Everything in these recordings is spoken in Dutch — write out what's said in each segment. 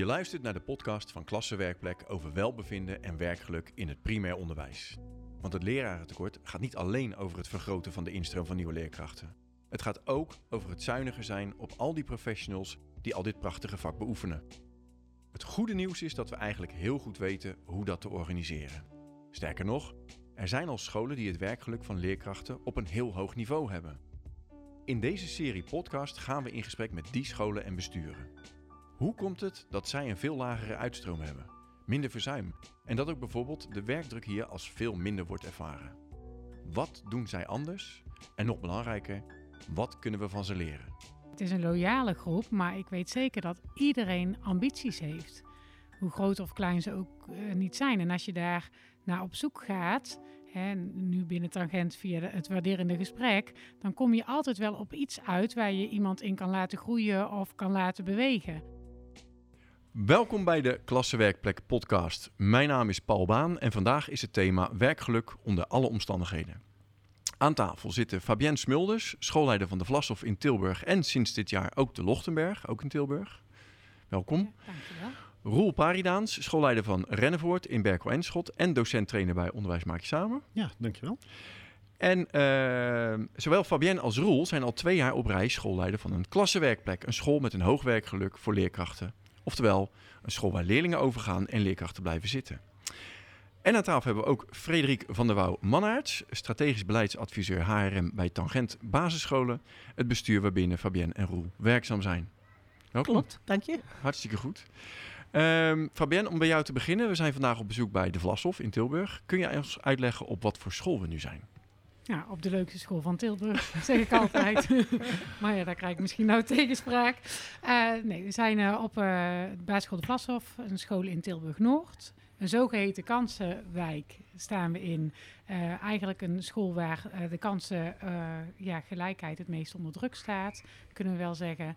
Je luistert naar de podcast van Klassenwerkplek over welbevinden en werkgeluk in het primair onderwijs. Want het lerarentekort gaat niet alleen over het vergroten van de instroom van nieuwe leerkrachten. Het gaat ook over het zuiniger zijn op al die professionals die al dit prachtige vak beoefenen. Het goede nieuws is dat we eigenlijk heel goed weten hoe dat te organiseren. Sterker nog, er zijn al scholen die het werkgeluk van leerkrachten op een heel hoog niveau hebben. In deze serie podcast gaan we in gesprek met die scholen en besturen. Hoe komt het dat zij een veel lagere uitstroom hebben, minder verzuim en dat ook bijvoorbeeld de werkdruk hier als veel minder wordt ervaren? Wat doen zij anders? En nog belangrijker, wat kunnen we van ze leren? Het is een loyale groep, maar ik weet zeker dat iedereen ambities heeft. Hoe groot of klein ze ook uh, niet zijn. En als je daar naar op zoek gaat, nu binnen Tangent via het waarderende gesprek, dan kom je altijd wel op iets uit waar je iemand in kan laten groeien of kan laten bewegen. Welkom bij de Klassenwerkplek podcast. Mijn naam is Paul Baan en vandaag is het thema werkgeluk onder alle omstandigheden. Aan tafel zitten Fabienne Smulders, schoolleider van de Vlashof in Tilburg en sinds dit jaar ook de Lochtenberg, ook in Tilburg. Welkom. Ja, dankjewel. Roel Paridaans, schoolleider van Rennevoort in Berkel en Schot en docent-trainer bij Onderwijs Maak Je Samen. Ja, dankjewel. En uh, zowel Fabienne als Roel zijn al twee jaar op reis schoolleider van een klassenwerkplek. Een school met een hoog werkgeluk voor leerkrachten. Oftewel, een school waar leerlingen overgaan en leerkrachten blijven zitten. En aan tafel hebben we ook Frederik van der Wouw Mannaerts, strategisch beleidsadviseur HRM bij Tangent Basisscholen. Het bestuur waarbinnen Fabienne en Roel werkzaam zijn. Welkom. Klopt, dank je. Hartstikke goed. Um, Fabienne, om bij jou te beginnen. We zijn vandaag op bezoek bij de Vlashof in Tilburg. Kun je ons uitleggen op wat voor school we nu zijn? Ja, op de leukste school van Tilburg, zeg ik altijd. maar ja, daar krijg ik misschien nou tegenspraak. Uh, nee, we zijn uh, op uh, de basisschool de Vlashof, een school in Tilburg-Noord. Een zogeheten kansenwijk staan we in. Eigenlijk een school waar de kansen, uh, ja, gelijkheid het meest onder druk staat, kunnen we wel zeggen.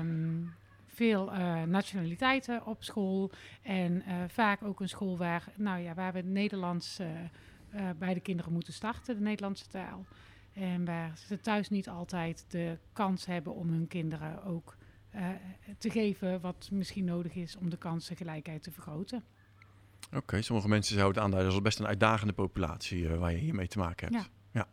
Um, veel nationaliteiten op school en vaak ook een school waar, nou ja, waar we het Nederlands bij de kinderen moeten starten, de Nederlandse taal. En waar ze thuis niet altijd de kans hebben om hun kinderen ook te geven wat misschien nodig is om de kansengelijkheid te vergroten. Oké, okay, sommige mensen zouden het aanduiden als best een uitdagende populatie uh, waar je hiermee te maken hebt. Ja,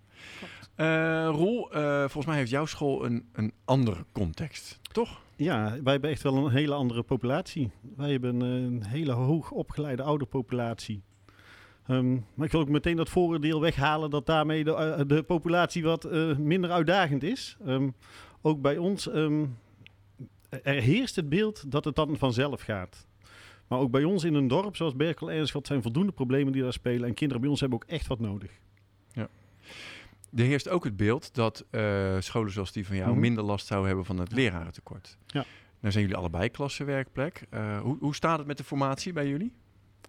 ja. Uh, Roel, uh, volgens mij heeft jouw school een, een andere context, toch? Ja, wij hebben echt wel een hele andere populatie. Wij hebben een hele hoog opgeleide ouderpopulatie. Um, maar ik wil ook meteen dat vooroordeel weghalen dat daarmee de, de populatie wat minder uitdagend is. Um, ook bij ons, um, er heerst het beeld dat het dan vanzelf gaat. Maar ook bij ons in een dorp zoals Berkel en zijn voldoende problemen die daar spelen. En kinderen bij ons hebben ook echt wat nodig. Ja. Er heerst ook het beeld dat uh, scholen zoals die van jou mm-hmm. minder last zouden hebben van het lerarentekort. Ja. Nou zijn jullie allebei klassenwerkplek. Uh, hoe, hoe staat het met de formatie bij jullie?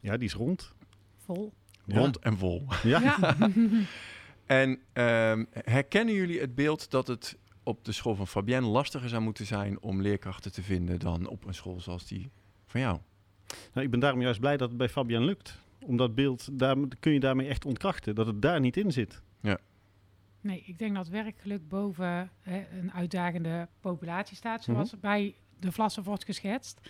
Ja, die is rond. Vol. Rond en vol. Ja. ja. en um, herkennen jullie het beeld dat het op de school van Fabienne lastiger zou moeten zijn om leerkrachten te vinden dan op een school zoals die van jou? Nou, ik ben daarom juist blij dat het bij Fabian lukt. Omdat beeld, daar kun je daarmee echt ontkrachten. Dat het daar niet in zit. Ja. Nee, ik denk dat werkgeluk boven hè, een uitdagende populatie staat. Zoals mm-hmm. bij de Vlassen wordt geschetst.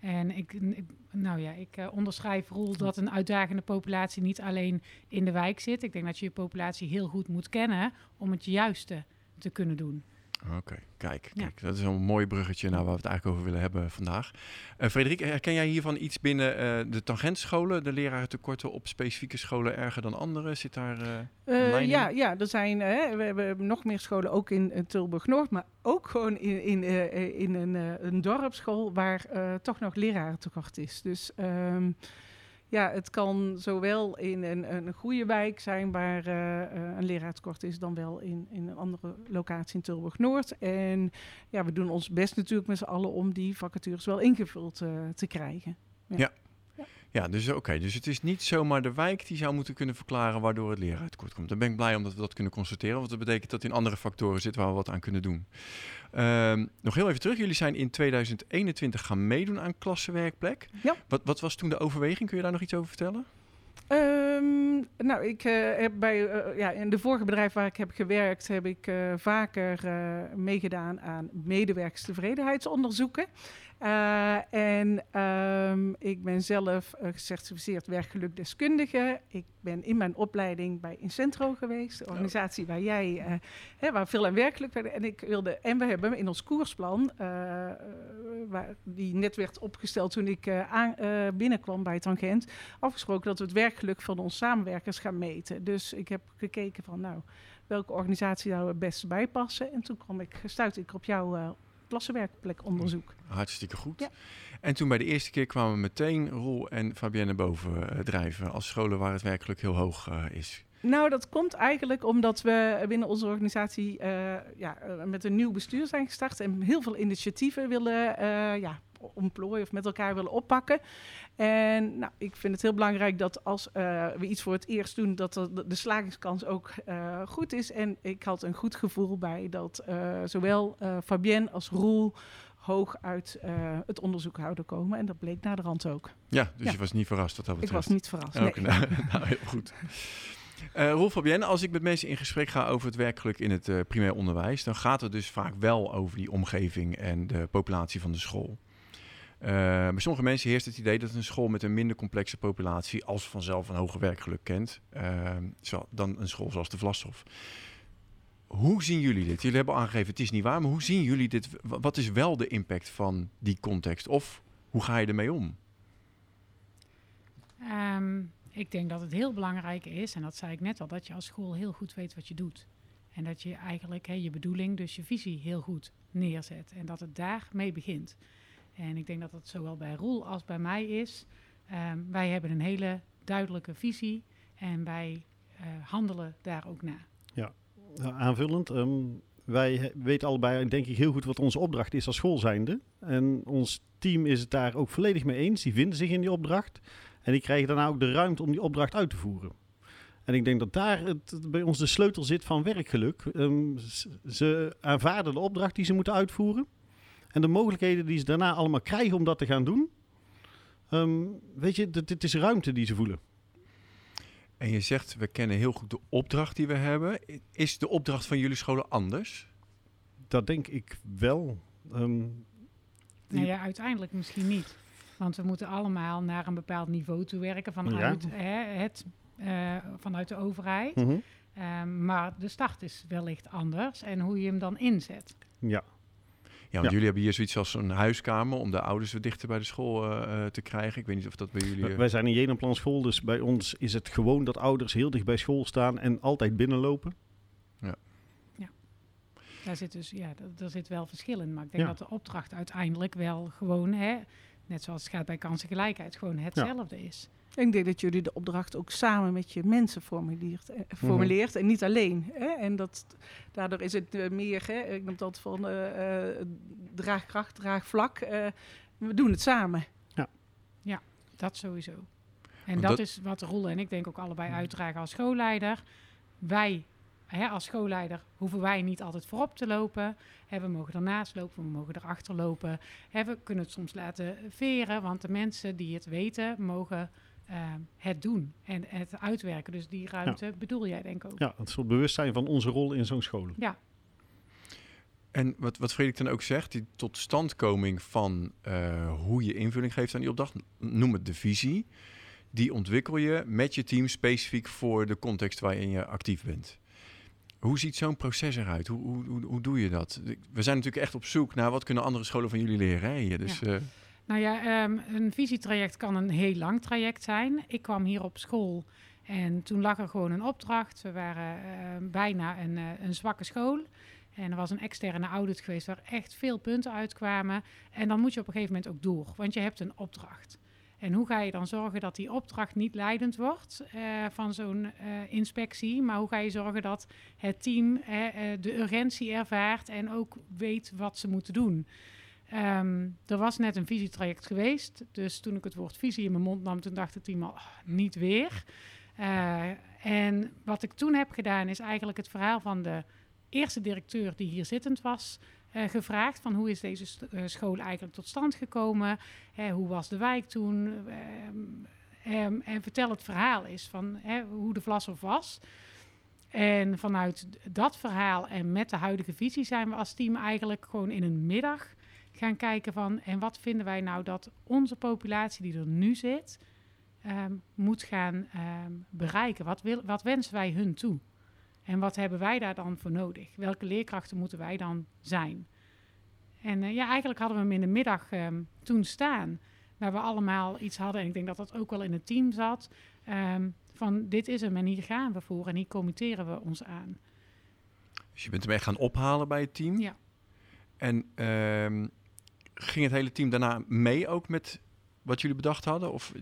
En ik, ik, nou ja, ik uh, onderschrijf Roel dat een uitdagende populatie niet alleen in de wijk zit. Ik denk dat je je populatie heel goed moet kennen om het juiste te kunnen doen. Oké, okay, kijk, kijk. Ja. dat is een mooi bruggetje naar waar we het eigenlijk over willen hebben vandaag. Uh, Frederik, herken jij hiervan iets binnen uh, de tangentscholen, de lerarentekorten op specifieke scholen erger dan andere? Zit daar uh, ja, ja, er zijn, we hebben nog meer scholen, ook in, Tilburg-Noord, maar ook gewoon in, in, in een, een dorpsschool waar toch nog lerarentekort is. Dus... Um, ja, het kan zowel in een, een goede wijk zijn waar uh, een leraartekort is, dan wel in, in een andere locatie in Tilburg-Noord. En ja, we doen ons best natuurlijk met z'n allen om die vacatures wel ingevuld uh, te krijgen. Ja. Ja, dus oké. Okay. Dus het is niet zomaar de wijk die zou moeten kunnen verklaren waardoor het leraartekort komt. Dan ben ik blij omdat we dat kunnen constateren. Want dat betekent dat in andere factoren zit waar we wat aan kunnen doen. Um, nog heel even terug. Jullie zijn in 2021 gaan meedoen aan klassenwerkplek. Ja. Wat, wat was toen de overweging? Kun je daar nog iets over vertellen? Ehm, nou, ik uh, heb bij uh, ja, in de vorige bedrijf waar ik heb gewerkt, heb ik uh, vaker meegedaan aan medewerkerstevredenheidsonderzoeken. Uh, en um, ik ben zelf uh, gecertificeerd werkgelukdeskundige. Ik ben in mijn opleiding bij Incentro geweest, de organisatie waar jij, uh, hè, waar veel aan werkelijk werden. En ik wilde, en we hebben in ons koersplan, waar, die net werd opgesteld toen ik aan, binnenkwam bij Tangent, afgesproken dat we het werkgeluk van onze samenwerkers gaan meten. Dus ik heb gekeken van, nou, welke organisatie zou het beste bij passen. En toen kwam ik, stuitte ik op jouw klassenwerkplekonderzoek. Hartstikke goed. Ja. En toen bij de eerste keer kwamen meteen Roel en Fabienne boven uh, drijven als scholen waar het werkelijk heel hoog uh, is. Nou, dat komt eigenlijk omdat we binnen onze organisatie uh, ja, met een nieuw bestuur zijn gestart en heel veel initiatieven willen ja, ontplooien of met elkaar willen oppakken. En nou, ik vind het heel belangrijk dat als uh, we iets voor het eerst doen, dat de, de slagingskans ook uh, goed is. En ik had een goed gevoel bij dat uh, zowel Fabienne als Roel hoog uit het onderzoek houden komen. En dat bleek naar de rand ook. Ja, dus ja. je was niet verrast wat dat betreft? Ik was niet verrast, nee. Nou, nou, heel goed. Uh, Rolf Fabienne, als ik met mensen in gesprek ga over het werkgeluk in het uh, primair onderwijs, dan gaat het dus vaak wel over die omgeving en de populatie van de school. Uh, bij sommige mensen heerst het idee dat een school met een minder complexe populatie als vanzelf een hoger werkgeluk kent uh, dan een school zoals de Vlashof. Hoe zien jullie dit? Jullie hebben aangegeven het is niet waar, maar hoe zien jullie dit? Wat is wel de impact van die context? Of hoe ga je ermee om? Um, ik denk dat het heel belangrijk is, en dat zei ik net al, dat je als school heel goed weet wat je doet. En dat je eigenlijk je bedoeling, dus je visie, heel goed neerzet. En dat het daarmee begint. En ik denk dat dat zowel bij Roel als bij mij is. Um, wij hebben een hele duidelijke visie en wij uh, handelen daar ook naar. Ja, nou, aanvullend. Um, wij weten allebei, denk ik, heel goed wat onze opdracht is als school zijnde. En ons team is het daar ook volledig mee eens. Die vinden zich in die opdracht. En die krijgen daarna ook de ruimte om die opdracht uit te voeren. En ik denk dat daar het, bij ons de sleutel zit van werkgeluk. Um, ze aanvaarden de opdracht die ze moeten uitvoeren. En de mogelijkheden die ze daarna allemaal krijgen om dat te gaan doen. Um, weet je, dit is ruimte die ze voelen. En je zegt, we kennen heel goed de opdracht die we hebben. Is de opdracht van jullie scholen anders? Dat denk ik wel. Um, nou ja, uiteindelijk misschien niet. Want we moeten allemaal naar een bepaald niveau toe werken vanuit, ja. hè, het, uh, vanuit de overheid. Mm -hmm. um, maar de start is wellicht anders en hoe je hem dan inzet. Ja, ja, want ja. jullie hebben hier zoiets als een huiskamer om de ouders wat dichter bij de school uh, te krijgen. Ik weet niet of dat bij jullie... Uh... Wij zijn een Jenenplan school, dus bij ons is het gewoon dat ouders heel dicht bij school staan en altijd binnenlopen. Ja. ja. Daar zit dus, ja, daar zit wel verschil in. Maar ik denk ja. dat de opdracht uiteindelijk wel gewoon, hè, net zoals het gaat bij kansengelijkheid, gewoon hetzelfde ja. is. Ik denk dat jullie de opdracht ook samen met je mensen formuleert, eh, formuleert mm-hmm. en niet alleen. Hè? En dat, daardoor is het uh, meer, hè, ik noem dat van uh, uh, draagkracht, draagvlak. we doen het samen. Ja, ja dat sowieso. En dat, dat, is wat Roel en ik denk ook allebei uitdragen als schoolleider. Wij hè, als schoolleider hoeven wij niet altijd voorop te lopen. Hè, we mogen ernaast lopen, we mogen erachter lopen. Hè, we kunnen het soms laten veren, want de mensen die het weten mogen uh, het doen en het uitwerken. Dus die ruimte ja. bedoel jij denk ik ook. Ja, het soort bewustzijn van onze rol in zo'n school. Ja. En wat, wat Frederik dan ook zegt, die totstandkoming van uh, hoe je invulling geeft aan die opdracht, noem het de visie, die ontwikkel je met je team specifiek voor de context waarin je actief bent. Hoe ziet zo'n proces eruit? Hoe, hoe, hoe, hoe, doe je dat? We zijn natuurlijk echt op zoek naar wat kunnen andere scholen van jullie leren. Hè? Dus, ja. uh, nou ja, um, een visietraject kan een heel lang traject zijn. Ik kwam hier op school en toen lag er gewoon een opdracht. We waren uh, bijna een, uh, een zwakke school. En er was een externe audit geweest waar echt veel punten uitkwamen. En dan moet je op een gegeven moment ook door, want je hebt een opdracht. En hoe ga je dan zorgen dat die opdracht niet leidend wordt uh, van zo'n uh, inspectie, maar hoe ga je zorgen dat het team de urgentie ervaart en ook weet wat ze moeten doen? Um, er was net een visietraject geweest, dus toen ik het woord visie in mijn mond nam, toen dacht het team al, oh, niet weer. en wat ik toen heb gedaan is eigenlijk het verhaal van de eerste directeur die hier zittend was, uh, gevraagd van hoe is deze uh, school eigenlijk tot stand gekomen? Hoe was de wijk toen? Ehm, en vertel het verhaal eens van hoe de Vlashof was. En vanuit dat verhaal en met de huidige visie zijn we als team eigenlijk gewoon in een middag gaan kijken van en wat vinden wij nou dat onze populatie die er nu zit ehm, moet gaan ehm, bereiken. Wat, wil, wat wensen wij hun toe? En wat hebben wij daar dan voor nodig? Welke leerkrachten moeten wij dan zijn? En eh, ja, eigenlijk hadden we hem in de middag ehm, toen staan, waar we allemaal iets hadden. En ik denk dat dat ook wel in het team zat. van dit is hem en hier gaan we voor en hier committeren we ons aan. Dus je bent hem echt gaan ophalen bij het team. Ja. En ehm, ging het hele team daarna mee ook met wat jullie bedacht hadden? Of,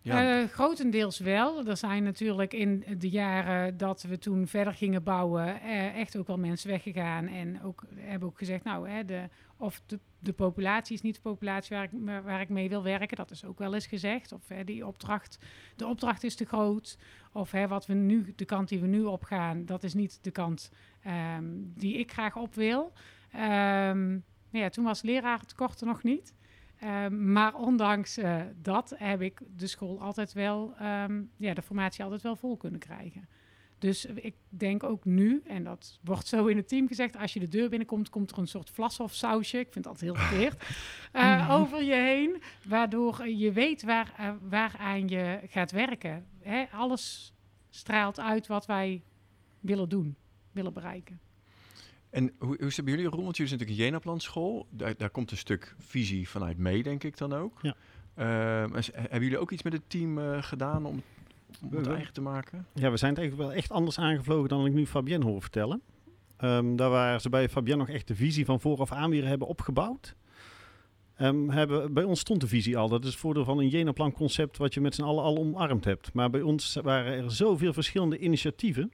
ja, Eh, grotendeels wel. Er zijn natuurlijk in de jaren dat we toen verder gingen bouwen, eh, echt ook wel mensen weggegaan. En ook hebben ook gezegd, nou, hè, de, of de, populatie is niet de populatie waar ik, waar ik mee wil werken. Dat is ook wel eens gezegd. Of hè, die opdracht, de opdracht is te groot. Of hè, wat we nu, de kant die we nu op gaan, dat is niet de kant ehm, die ik graag op wil. Ehm, ja, toen was lerarentekort er nog niet. Ehm, maar ondanks eh, dat heb ik de school altijd wel, ehm, ja, de formatie altijd wel vol kunnen krijgen. Dus ik denk ook nu, en dat wordt zo in het team gezegd, als je de deur binnenkomt, komt er een soort vlashof sausje, ik vind dat heel verkeerd, eh, over je heen, waardoor je weet waar, eh, waaraan je gaat werken. Hè, alles straalt uit wat wij willen doen, willen bereiken. En hoe, hoe is het bij jullie? Want jullie zijn natuurlijk een Jenaplan school. Daar, daar komt een stuk visie vanuit mee, denk ik dan ook. Ja. Ehm, hebben jullie ook iets met het team eh, gedaan om, om het eigen te maken? Ja, we zijn het eigenlijk wel echt anders aangevlogen dan ik nu Fabienne hoor vertellen. Ehm, daar waar ze bij Fabienne nog echt de visie van vooraf aan weer hebben opgebouwd. Ehm, hebben, bij ons stond de visie al. Dat is het voordeel van een Jenaplan concept wat je met z'n allen al omarmd hebt. Maar bij ons waren er zoveel verschillende initiatieven.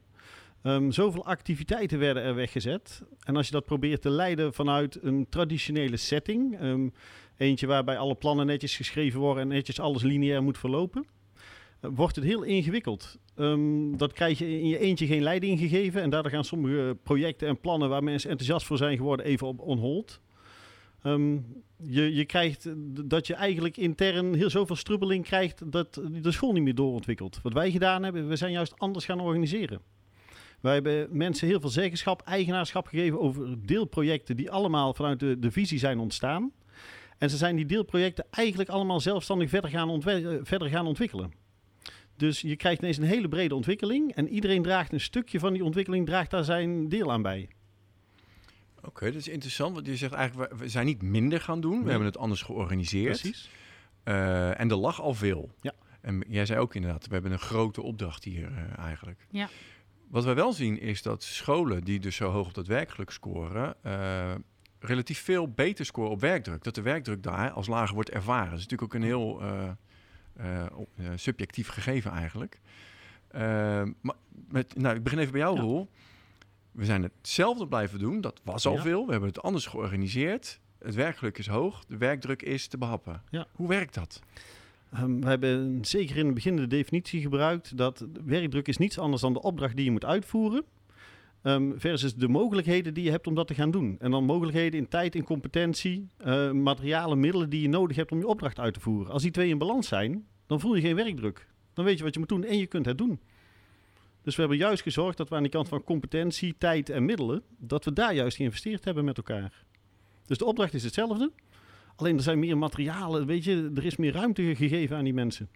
Ehm, zoveel activiteiten werden er weggezet. En als je dat probeert te leiden vanuit een traditionele setting. ehm, eentje waarbij alle plannen netjes geschreven worden en netjes alles lineair moet verlopen. eh, wordt het heel ingewikkeld. Ehm, dat krijg je in je eentje geen leiding gegeven. En daardoor gaan sommige projecten en plannen waar mensen enthousiast voor zijn geworden even op on hold. Ehm, je, je krijgt eh, dat je eigenlijk intern heel zoveel strubbeling krijgt dat de school niet meer doorontwikkelt. Wat wij gedaan hebben, we zijn juist anders gaan organiseren. Wij hebben mensen heel veel zeggenschap, eigenaarschap gegeven over deelprojecten die allemaal vanuit de, de visie zijn ontstaan. En ze zijn die deelprojecten eigenlijk allemaal zelfstandig verder gaan, ontwe- verder gaan ontwikkelen. Dus je krijgt ineens een hele brede ontwikkeling en iedereen draagt een stukje van die ontwikkeling, draagt daar zijn deel aan bij. Oké, dat is interessant. Want je zegt eigenlijk, we, zijn niet minder gaan doen. We Nee. hebben het anders georganiseerd. Precies. Eh, en er lag al veel. Ja. En jij zei ook inderdaad, we hebben een grote opdracht hier eh, eigenlijk. Ja. Wat wij wel zien is dat scholen die dus zo hoog op dat werkgeluk scoren, eh, relatief veel beter scoren op werkdruk. Dat de werkdruk daar als lager wordt ervaren. Dat is natuurlijk ook een heel eh, eh, subjectief gegeven eigenlijk. Maar met, nou, ik begin even bij jou, Ja. Roel. We zijn hetzelfde blijven doen. Dat was al Ja. veel. We hebben het anders georganiseerd. Het werkgeluk is hoog. De werkdruk is te behappen. Ja. Hoe werkt dat? Ehm, we hebben zeker in het begin de definitie gebruikt dat werkdruk is niets anders dan de opdracht die je moet uitvoeren. ehm, versus de mogelijkheden die je hebt om dat te gaan doen. En dan mogelijkheden in tijd, in competentie, eh, materialen, middelen die je nodig hebt om je opdracht uit te voeren. Als die twee in balans zijn, dan voel je geen werkdruk. Dan weet je wat je moet doen en je kunt het doen. Dus we hebben juist gezorgd dat we aan de kant van competentie, tijd en middelen, dat we daar juist geïnvesteerd hebben met elkaar. Dus de opdracht is hetzelfde. Alleen er zijn meer materialen, weet je, er is meer ruimte gegeven aan die mensen.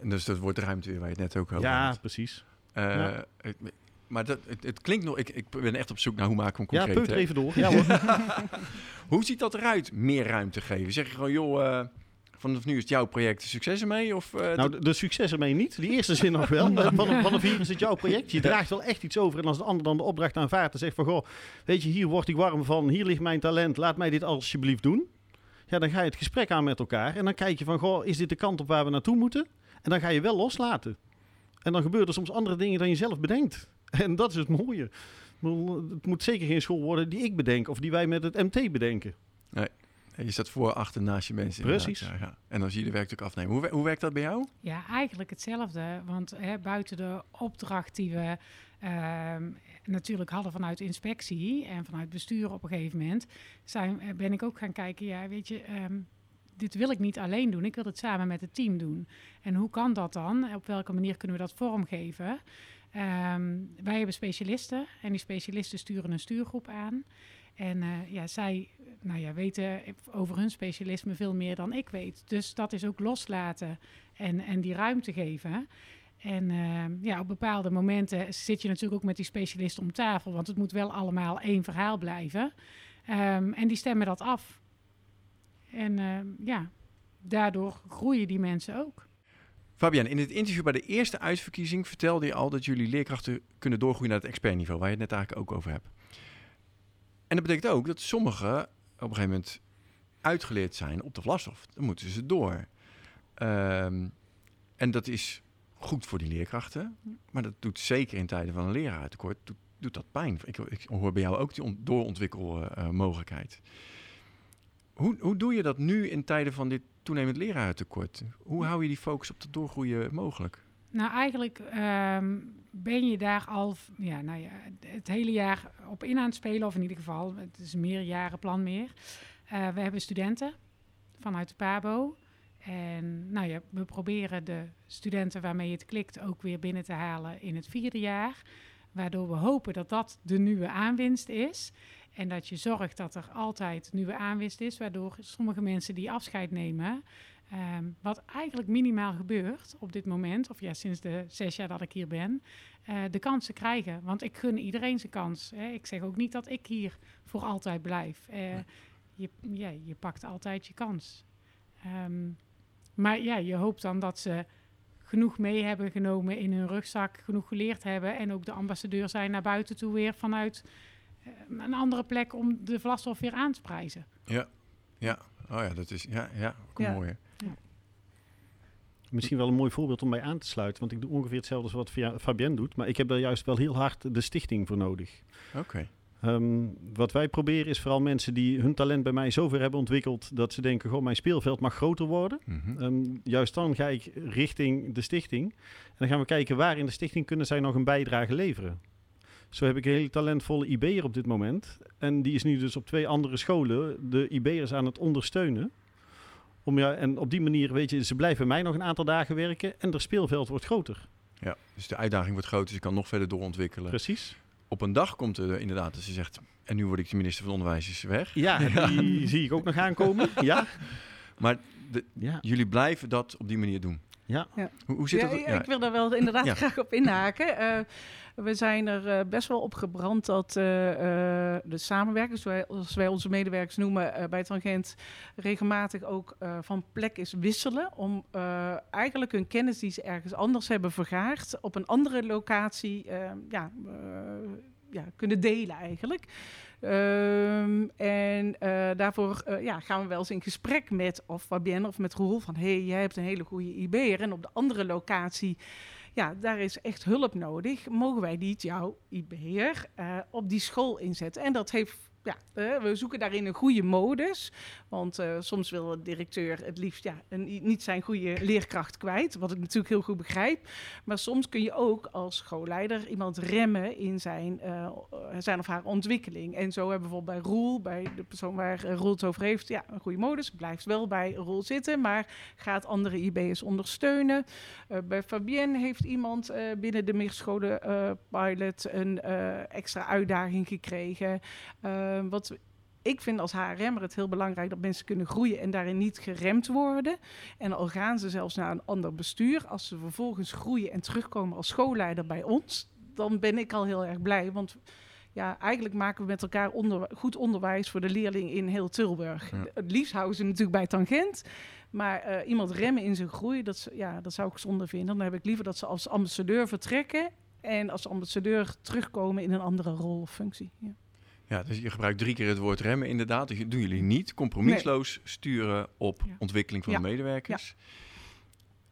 En dus dat wordt ruimte weer waar je het net ook over Ja, had. precies. Eh, ja. het- maar dat, het, het klinkt nog... Ik, ik ben echt op zoek naar hoe maken we Ja, hem concreet. peuter hè? even door. Ja hoor. Hoe ziet dat eruit, meer ruimte geven? Zeg je gewoon, joh, eh, vanaf nu is het jouw project, succes ermee? Of, eh, nou, de, de succes ermee niet. Die eerste zin nog wel. Vanaf, vanaf hier is het jouw project. Je draagt wel echt iets over. En als de ander dan de opdracht aanvaardt en zegt van... Goh, weet je, hier word ik warm van. Hier ligt mijn talent. Laat mij dit alsjeblieft doen. Ja, dan ga je het gesprek aan met elkaar. En dan kijk je van, goh, is dit de kant op waar we naartoe moeten? En dan ga je wel loslaten. En dan gebeuren er soms andere dingen dan je zelf bedenkt. En dat is het mooie. Het moet zeker geen school worden die ik bedenk of die wij met het MT bedenken. Je staat voor, achter, naast je mensen. Precies. Ja, ja. En dan zie je de werkdruk afnemen. Hoe, hoe werkt dat bij jou? Ja, eigenlijk hetzelfde. Want hè, buiten de opdracht die we ehm, natuurlijk hadden vanuit inspectie en vanuit bestuur op een gegeven moment, zijn, eh, ben ik ook gaan kijken, ja, weet je, ehm, dit wil ik niet alleen doen. Ik wil het samen met het team doen. En hoe kan dat dan? Op welke manier kunnen we dat vormgeven? Ehm, wij hebben specialisten en die specialisten sturen een stuurgroep aan. En uh, ja, zij nou ja, weten over hun specialisme veel meer dan ik weet. Dus dat is ook loslaten en, en die ruimte geven. En uh, ja, op bepaalde momenten zit je natuurlijk ook met die specialisten om tafel, want het moet wel allemaal één verhaal blijven. Um, en die stemmen dat af. En uh, ja, daardoor groeien die mensen ook. Fabian, in het interview bij de eerste uitverkiezing vertelde je al dat jullie leerkrachten kunnen doorgroeien naar het expertniveau, waar je het net eigenlijk ook over hebt. En dat betekent ook dat sommigen op een gegeven moment uitgeleerd zijn op de vlasstof. Dan moeten ze door. Um, en dat is goed voor die leerkrachten, maar dat doet zeker in tijden van een leraartekort, doet, doet dat pijn. Ik, ik, hoor bij jou ook die doorontwikkelmogelijkheid. Uh, hoe, hoe doe je dat nu in tijden van dit toenemend leraartekort? Hoe hou je die focus op het doorgroeien mogelijk? Nou, eigenlijk um, ben je daar al ja, nou ja, het hele jaar op in aan het spelen, of in ieder geval, het is meerjarenplan meer. Uh, we hebben studenten vanuit de PABO. En nou ja, we proberen de studenten waarmee het klikt ook weer binnen te halen in het vierde jaar. Waardoor we hopen dat dat de nieuwe aanwinst is. En dat je zorgt dat er altijd nieuwe aanwinst is. Waardoor sommige mensen die afscheid nemen. Um, wat eigenlijk minimaal gebeurt op dit moment, of ja, sinds de zes jaar dat ik hier ben, uh, de kansen krijgen. Want ik gun iedereen zijn kans. Hè. Ik zeg ook niet dat ik hier voor altijd blijf. Uh, je, ja, je pakt altijd je kans. Um, maar ja, je hoopt dan dat ze genoeg mee hebben genomen in hun rugzak, genoeg geleerd hebben en ook de ambassadeur zijn naar buiten toe weer vanuit uh, een andere plek om de vlasstof weer aan te prijzen. Ja, ja. Oh ja, dat is ja, ja, ja. mooi. Misschien wel een mooi voorbeeld om mij aan te sluiten, want ik doe ongeveer hetzelfde als wat Fabienne doet, maar ik heb daar juist wel heel hard de stichting voor nodig. Oké. Okay. Um, wat wij proberen is vooral mensen die hun talent bij mij zover hebben ontwikkeld dat ze denken, goh, mijn speelveld mag groter worden. Mm -hmm. um, juist dan ga ik richting de stichting. En dan gaan we kijken waar in de stichting kunnen zij nog een bijdrage leveren. Zo heb ik een hele talentvolle IB'er op dit moment. En die is nu dus op twee andere scholen de IB'ers aan het ondersteunen. Om ja, en op die manier, weet je, ze blijven mij nog een aantal dagen werken en het speelveld wordt groter. Ja, dus de uitdaging wordt groter, dus je kan nog verder doorontwikkelen. Precies op een dag komt er inderdaad dat ze zegt... en nu word ik de minister van Onderwijs, is weg. Ja, die zie ik ook nog aankomen. Ja. Maar de, ja. jullie blijven dat op die manier doen. Ja. ja. Hoe, hoe zit ja, dat? Ja, ik wil daar wel inderdaad graag op inhaken. Uh, we zijn er uh, best wel op gebrand dat uh, de samenwerkers, zoals wij onze medewerkers noemen bij Tangent, regelmatig ook van plek is wisselen. Om eigenlijk hun kennis die ze ergens anders hebben vergaard op een andere locatie ja, ja, kunnen delen eigenlijk. Um, en daarvoor ja, gaan we wel eens in gesprek met of Fabienne of met Roel van... hey, jij hebt een hele goede IB'er en op de andere locatie... ja, daar is echt hulp nodig. Mogen wij niet jouw IB'er uh, op die school inzetten? En dat heeft ja, uh, we zoeken daarin een goede modus. Want uh, soms wil de directeur het liefst ja, een, niet zijn goede leerkracht kwijt. Wat ik natuurlijk heel goed begrijp. Maar soms kun je ook als schoolleider iemand remmen in zijn, uh, zijn of haar ontwikkeling. En zo hebben we bijvoorbeeld bij Roel, bij de persoon waar Roel het over heeft, ja, een goede modus. Blijft wel bij Roel zitten, maar gaat andere IB'ers ondersteunen. bij Fabienne heeft iemand binnen de Michtscholen pilot een extra uitdaging gekregen. Uh, wat ik vind als HRM'er het heel belangrijk dat mensen kunnen groeien en daarin niet geremd worden. En al gaan ze zelfs naar een ander bestuur, als ze vervolgens groeien en terugkomen als schoolleider bij ons, dan ben ik al heel erg blij. Want ja, eigenlijk maken we met elkaar onder, goed onderwijs voor de leerling in heel Tilburg. Ja. Het liefst houden ze natuurlijk bij tangent. Maar uh, iemand remmen in zijn groei, dat, ja, dat zou ik zonde vinden. Dan heb ik liever dat ze als ambassadeur vertrekken en als ambassadeur terugkomen in een andere rol of functie. Ja. Ja, dus je gebruikt drie keer het woord remmen inderdaad. Dat doen jullie niet. Compromisloos nee. sturen op ja. ontwikkeling van ja. de medewerkers. Ja.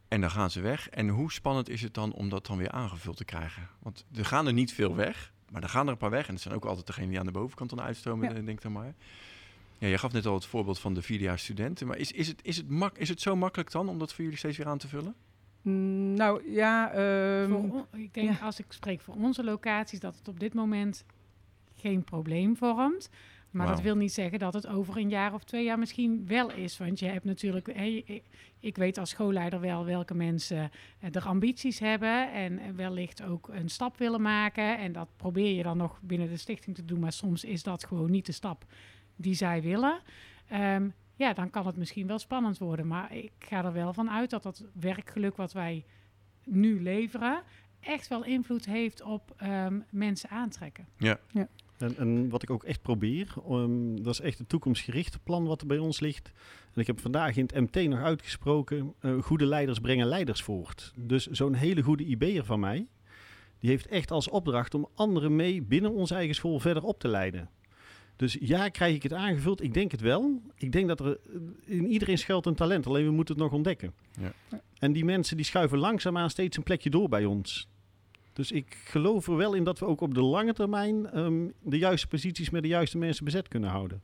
En dan gaan ze weg. En hoe spannend is het dan om dat dan weer aangevuld te krijgen? Want er gaan er niet veel weg, maar er gaan er een paar weg. En het zijn ook altijd degenen die aan de bovenkant dan uitstromen, ja. denk dan maar. Ja, je gaf net al het voorbeeld van de vierdejaars studenten. Maar is, is, het, is, het mak is het zo makkelijk dan om dat voor jullie steeds weer aan te vullen? Mm, nou ja, um, voor, ik denk als ik spreek voor onze locaties dat het op dit moment geen probleem vormt. Maar dat wil niet zeggen dat het over een jaar of twee jaar misschien wel is. Want je hebt natuurlijk, hè, ik, weet als schoolleider wel welke mensen eh, er ambities hebben en wellicht ook een stap willen maken. En dat probeer je dan nog binnen de stichting te doen, maar soms is dat gewoon niet de stap die zij willen. Ehm, ja, dan kan het misschien wel spannend worden. Maar ik ga er wel van uit dat dat werkgeluk wat wij nu leveren echt wel invloed heeft op ehm, mensen aantrekken. En, en wat ik ook echt probeer, ehm, dat is echt het toekomstgerichte plan wat er bij ons ligt. En ik heb vandaag in het MT nog uitgesproken, eh, goede leiders brengen leiders voort. Dus zo'n hele goede IB'er van mij, die heeft echt als opdracht om anderen mee binnen onze eigen school verder op te leiden. Dus ja, krijg ik het aangevuld? Ik denk het wel. Ik denk dat er eh, in iedereen schuilt een talent, alleen we moeten het nog ontdekken. Ja. En die mensen die schuiven langzaamaan steeds een plekje door bij ons. Dus ik geloof er wel in dat we ook op de lange termijn ehm, de juiste posities met de juiste mensen bezet kunnen houden.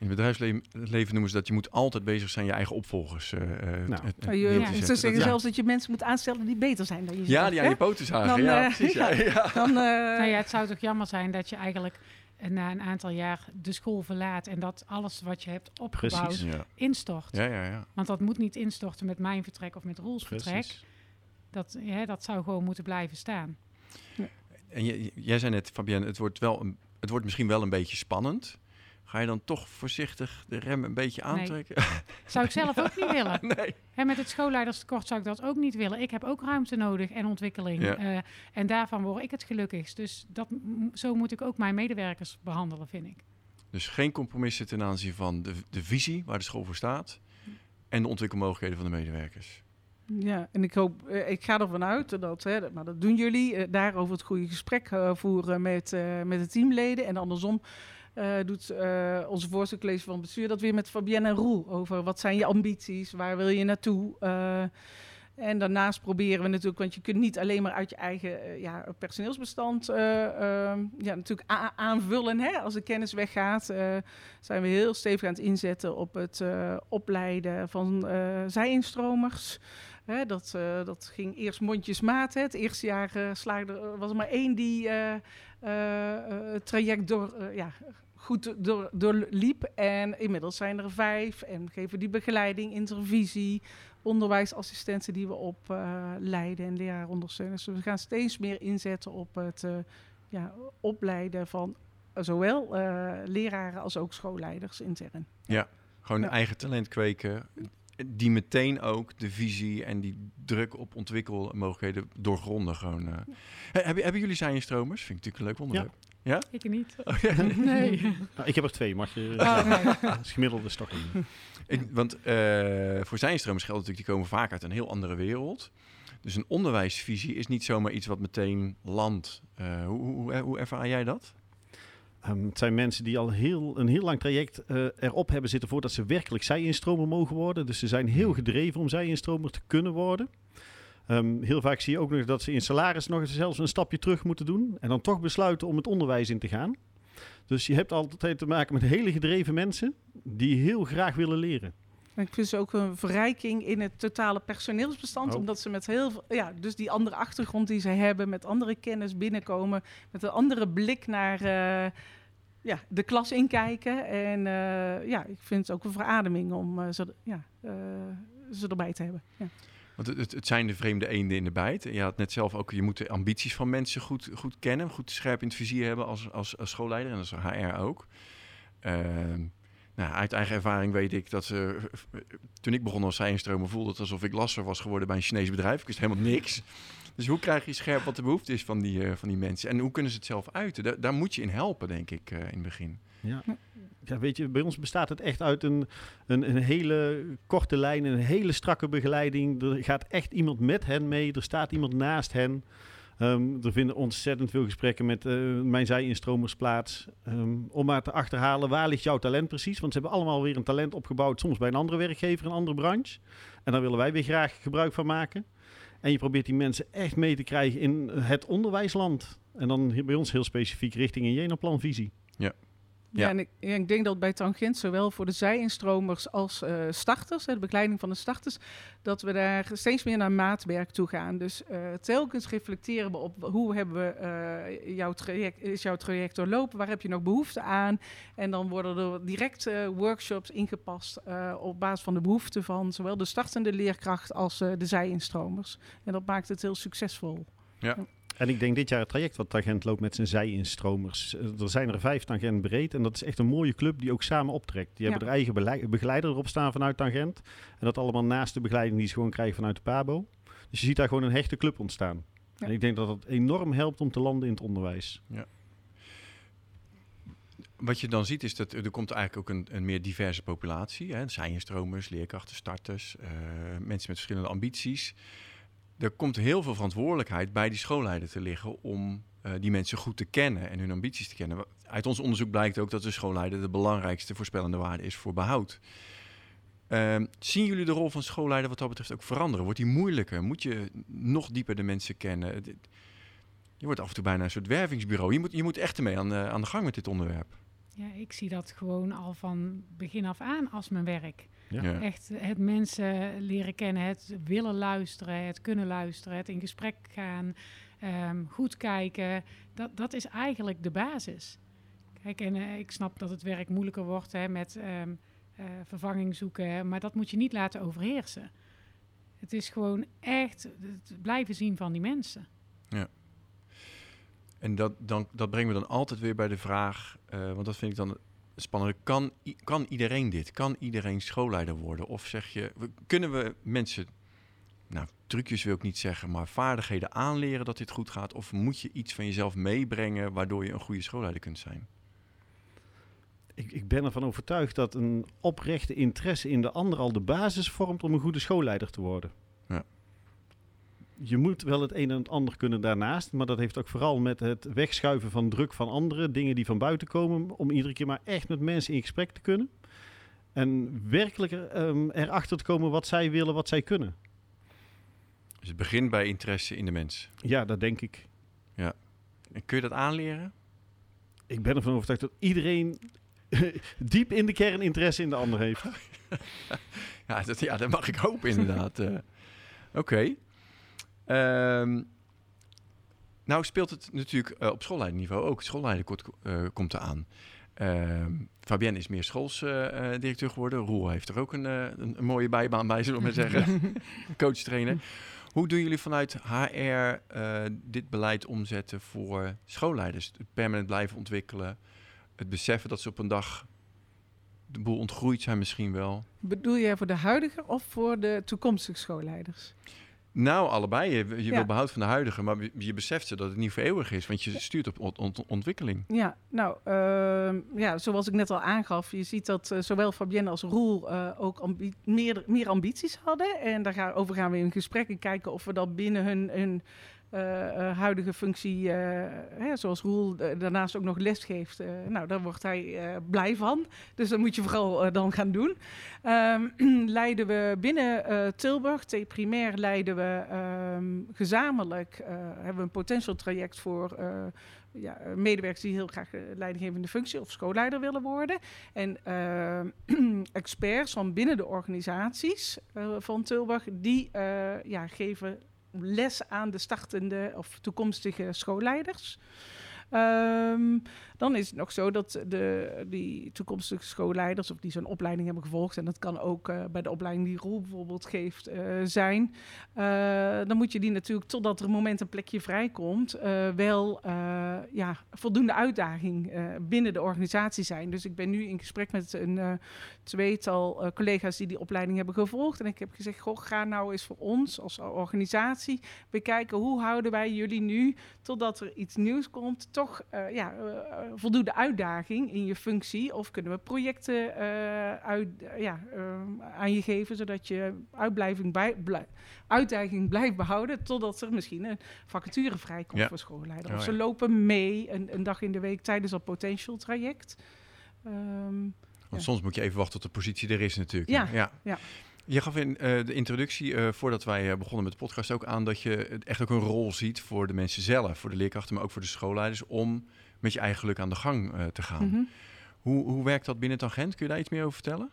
In het bedrijfsleven leven noemen ze dat je moet altijd bezig zijn je eigen opvolgers eh, eh, Nou. te Ja. ze zeggen Dat- zelfs dat je mensen moet aanstellen die beter zijn dan jezelf. Ja, die aan hè? je poten zagen. Dan, ja, eh, precies. Ja. Dan, eh, Nou ja, het zou toch jammer zijn dat je eigenlijk eh, na een aantal jaar de school verlaat en dat alles wat je hebt opgebouwd Precies. Ja. instort. Ja, ja, ja. Want dat moet niet instorten met mijn vertrek of met Roels vertrek. Precies. Dat, ja, dat zou gewoon moeten blijven staan. En jij zei net, Fabienne, het wordt, wel een, het wordt misschien wel een beetje spannend. Ga je dan toch voorzichtig de rem een beetje Nee. aantrekken? Zou ik zelf ook niet willen. Nee. Hè, met het schoolleiderstekort zou ik dat ook niet willen. Ik heb ook ruimte nodig en ontwikkeling. Ja. Eh, en daarvan word ik het gelukkigst. Dus dat, zo moet ik ook mijn medewerkers behandelen, vind ik. Dus geen compromissen ten aanzien van de, de visie waar de school voor staat en de ontwikkelmogelijkheden van de medewerkers. Ja, en ik hoop, eh, ik ga ervan uit dat, hè, maar dat doen jullie, eh, daarover het goede gesprek eh, voeren met, met de teamleden. En andersom eh, doet onze voorzitter van bestuur dat weer met Fabienne en Roel over wat zijn je ambities, waar wil je naartoe. En daarnaast proberen we natuurlijk, want je kunt niet alleen maar uit je eigen ja, personeelsbestand eh, ehm, ja, natuurlijk aanvullen. Hè? Als de kennis weggaat, zijn we heel stevig aan het inzetten op het opleiden van zijinstromers. Hè, dat, eh, dat ging eerst mondjesmaat. Hè. Het eerste jaar eh, slaagde, er- was er maar één die eh, eh, eh, het traject door, eh, ja, goed door, doorliep. En inmiddels zijn er vijf. En geven die begeleiding, intervisie, onderwijsassistenten die we opleiden en leraarondersteuners. Dus we gaan steeds meer inzetten op het eh, ja, opleiden van zowel eh, leraren als ook schoolleiders intern. Gewoon Ja. eigen talent kweken, die meteen ook de visie en die druk op ontwikkelmogelijkheden doorgronden. Gewoon, eh. He- hebben, hebben jullie zijinstromers? Vind ik natuurlijk een leuk onderwerp. Ik niet. Oh, ja. Nee. Nou, ik heb er twee, mag je... Oh, nee. Dat is gemiddelde stok in. Ik, want eh, voor zijnstromers geldt natuurlijk, die komen vaak uit een heel andere wereld. Dus een onderwijsvisie is niet zomaar iets wat meteen landt. Eh, hoe, hoe, hoe ervaar jij dat? Ehm, het zijn mensen die al heel, een heel lang traject eh, erop hebben zitten voordat ze werkelijk zij-instromer mogen worden. Dus ze zijn heel gedreven om zij-instromer te kunnen worden. Ehm, heel vaak zie je ook nog dat ze in salaris nog eens zelfs een stapje terug moeten doen. En dan toch besluiten om het onderwijs in te gaan. Dus je hebt altijd te maken met hele gedreven mensen die heel graag willen leren. En ik vind ze ook een verrijking in het totale personeelsbestand. Oh. Omdat ze met heel veel, ja, dus die andere achtergrond die ze hebben, met andere kennis binnenkomen, met een andere blik naar eh, ja, de klas inkijken. En eh, ja, ik vind het ook een verademing om eh, ze, ja, eh, ze erbij te hebben. Ja. Want het, het, zijn de vreemde eenden in de bijt. Je had net zelf ook, je moet de ambities van mensen goed, goed kennen, goed scherp in het vizier hebben als, als, als schoolleider en als HR ook. Ehm, nou, uit eigen ervaring weet ik dat ze, toen ik begon als zijnstromer, voelde het alsof ik lasser was geworden bij een Chinees bedrijf. Ik wist helemaal niks. Dus hoe krijg je scherp wat de behoefte is van die, eh, van die mensen? En hoe kunnen ze het zelf uiten? Daar, daar moet je in helpen, denk ik, eh, in het begin. Ja. ja, weet je, bij ons bestaat het echt uit een, een, een hele korte lijn, een hele strakke begeleiding. Er gaat echt iemand met hen mee, er staat iemand naast hen. Ehm, er vinden ontzettend veel gesprekken met eh, mijn zij-instromers plaats. ehm, om maar te achterhalen, waar ligt jouw talent precies? Want ze hebben allemaal weer een talent opgebouwd, soms bij een andere werkgever, een andere branche. En daar willen wij weer graag gebruik van maken. En je probeert die mensen echt mee te krijgen in het onderwijsland. En dan bij ons heel specifiek richting een Jenaplanvisie. Ja, Ja. en ik, ja, ik denk dat bij Tangent, zowel voor de zij-instromers als eh, starters, de begeleiding van de starters, dat we daar steeds meer naar maatwerk toe gaan. Dus eh, telkens reflecteren we op hoe hebben we eh, jouw traject, is jouw traject doorlopen, waar heb je nog behoefte aan? En dan worden er direct workshops ingepast op basis van de behoeften van zowel de startende leerkracht als de zij-instromers. En dat maakt het heel succesvol. En ik denk dit jaar het traject wat Tangent loopt met zijn zij-instromers. Eh, Er zijn er vijf Tangent breed en dat is echt een mooie club die ook samen optrekt. Die Ja. hebben er eigen begeleider erop staan vanuit Tangent. En dat allemaal naast de begeleiding die ze gewoon krijgen vanuit de PABO. Dus je ziet daar gewoon een hechte club ontstaan. Ja. En ik denk dat het enorm helpt om te landen in het onderwijs. Wat je dan ziet is dat er komt eigenlijk ook een, een meer diverse populatie. Hè? Zijinstromers, leerkrachten, starters, eh, mensen met verschillende ambities. Er komt heel veel verantwoordelijkheid bij die schoolleider te liggen om eh, die mensen goed te kennen en hun ambities te kennen. Uit ons onderzoek blijkt ook dat de schoolleider de belangrijkste voorspellende waarde is voor behoud. Ehm, zien jullie de rol van schoolleider wat dat betreft ook veranderen? Wordt die moeilijker? Moet je nog dieper de mensen kennen? Je wordt af en toe bijna een soort wervingsbureau. Je moet, je moet echt ermee aan, aan de gang met dit onderwerp. Ja, ik zie dat gewoon al van begin af aan als mijn werk. Ja. Ja. Echt het mensen leren kennen, het willen luisteren, het kunnen luisteren, het in gesprek gaan, ehm, goed kijken. Dat, dat is eigenlijk de basis. Kijk, en eh, ik snap dat het werk moeilijker wordt hè, met ehm, eh, vervanging zoeken, maar dat moet je niet laten overheersen. Het is gewoon echt het blijven zien van die mensen. En dat, dan, dat brengt me dan altijd weer bij de vraag, eh, want dat vind ik dan spannend. Kan, kan iedereen dit? Kan iedereen schoolleider worden? Of zeg je, kunnen we mensen, nou, trucjes wil ik niet zeggen, maar vaardigheden aanleren dat dit goed gaat? Of moet je iets van jezelf meebrengen waardoor je een goede schoolleider kunt zijn? Ik, ik ben ervan overtuigd dat een oprechte interesse in de ander al de basis vormt om een goede schoolleider te worden. Ja. Je moet wel het een en het ander kunnen daarnaast, maar dat heeft ook vooral met het wegschuiven van druk van anderen, dingen die van buiten komen, om iedere keer maar echt met mensen in gesprek te kunnen. En werkelijk ehm, erachter te komen wat zij willen, wat zij kunnen. Dus het begint bij interesse in de mens. Ja, dat denk ik. En kun je dat aanleren? Ik ben ervan overtuigd dat iedereen diep in de kern interesse in de ander heeft. Ja, dat, ja, dat mag ik hopen inderdaad. eh. Oké. Ehm, nou speelt het natuurlijk eh, op schoolleiderniveau ook. Schoolleider eh, komt eraan. Ehm Fabienne is meer schoolsdirecteur geworden. Roel heeft er ook een, eh, een, een mooie bijbaan bij, zullen we maar zeggen. Coach trainer. Hoe doen jullie vanuit HR eh, dit beleid omzetten voor schoolleiders? Het permanent blijven ontwikkelen. Het beseffen dat ze op een dag de boel ontgroeid zijn misschien wel. Bedoel jij voor de huidige of voor de toekomstige schoolleiders? Nou, allebei. Je, je Ja. wil behoud van de huidige, maar je- beseft ze dat het niet voor eeuwig is, want je stuurt op ont- ont- ontwikkeling. Ja, nou, ehm, ja, zoals ik net al aangaf, je ziet dat eh, zowel Fabienne als Roel eh, ook ambi- meer, meer ambities hadden. En daarover gaan we in gesprek en kijken of we dat binnen hun, hun huidige functie, eh, hè, zoals Roel eh, daarnaast ook nog les geeft, eh, nou, daar wordt hij eh, blij van. Dus dat moet je vooral eh, dan gaan doen. Ehm, leiden we binnen eh, Tilburg, T-primair, leiden we ehm, gezamenlijk, eh, hebben we een potential traject voor eh, ja, eh, medewerkers die heel graag eh, leidinggevende functie of schoolleider willen worden. En eh, experts van binnen de organisaties eh, van Tilburg, die eh, ja, geven les aan de startende of toekomstige schoolleiders. Ehm, dan is het nog zo dat de, die toekomstige schoolleiders, of die zo'n opleiding hebben gevolgd, en dat kan ook eh, bij de opleiding die Roel bijvoorbeeld geeft eh, zijn, eh, dan moet je die natuurlijk totdat er een moment een plekje vrijkomt, wel ja, voldoende uitdaging binnen de organisatie zijn. Dus ik ben nu in gesprek met een tweetal collega's die die opleiding hebben gevolgd. En ik heb gezegd, goh, ga nou eens voor ons als organisatie bekijken hoe houden wij jullie nu, totdat er iets nieuws komt, toch ja, eh, voldoende uitdaging in je functie. Of kunnen we projecten eh, uit, ja, eh, aan je geven, zodat je uitblijving bij, blij- uitdaging blijft behouden, totdat er misschien een vacature vrijkomt Ja. voor schoolleider. Oh, of ze lopen mee een, een dag in de week tijdens dat potential traject. Ehm, Want Ja. soms moet je even wachten tot de positie er is natuurlijk. Ja, ja. ja. Je gaf in eh, de introductie, eh, voordat wij eh, begonnen met de podcast, ook aan dat je echt ook een rol ziet voor de mensen zelf, voor de leerkrachten, maar ook voor de schoolleiders, om met je eigen geluk aan de gang te gaan. mhm. Hoe, hoe werkt dat binnen Tangent? Kun je daar iets meer over vertellen?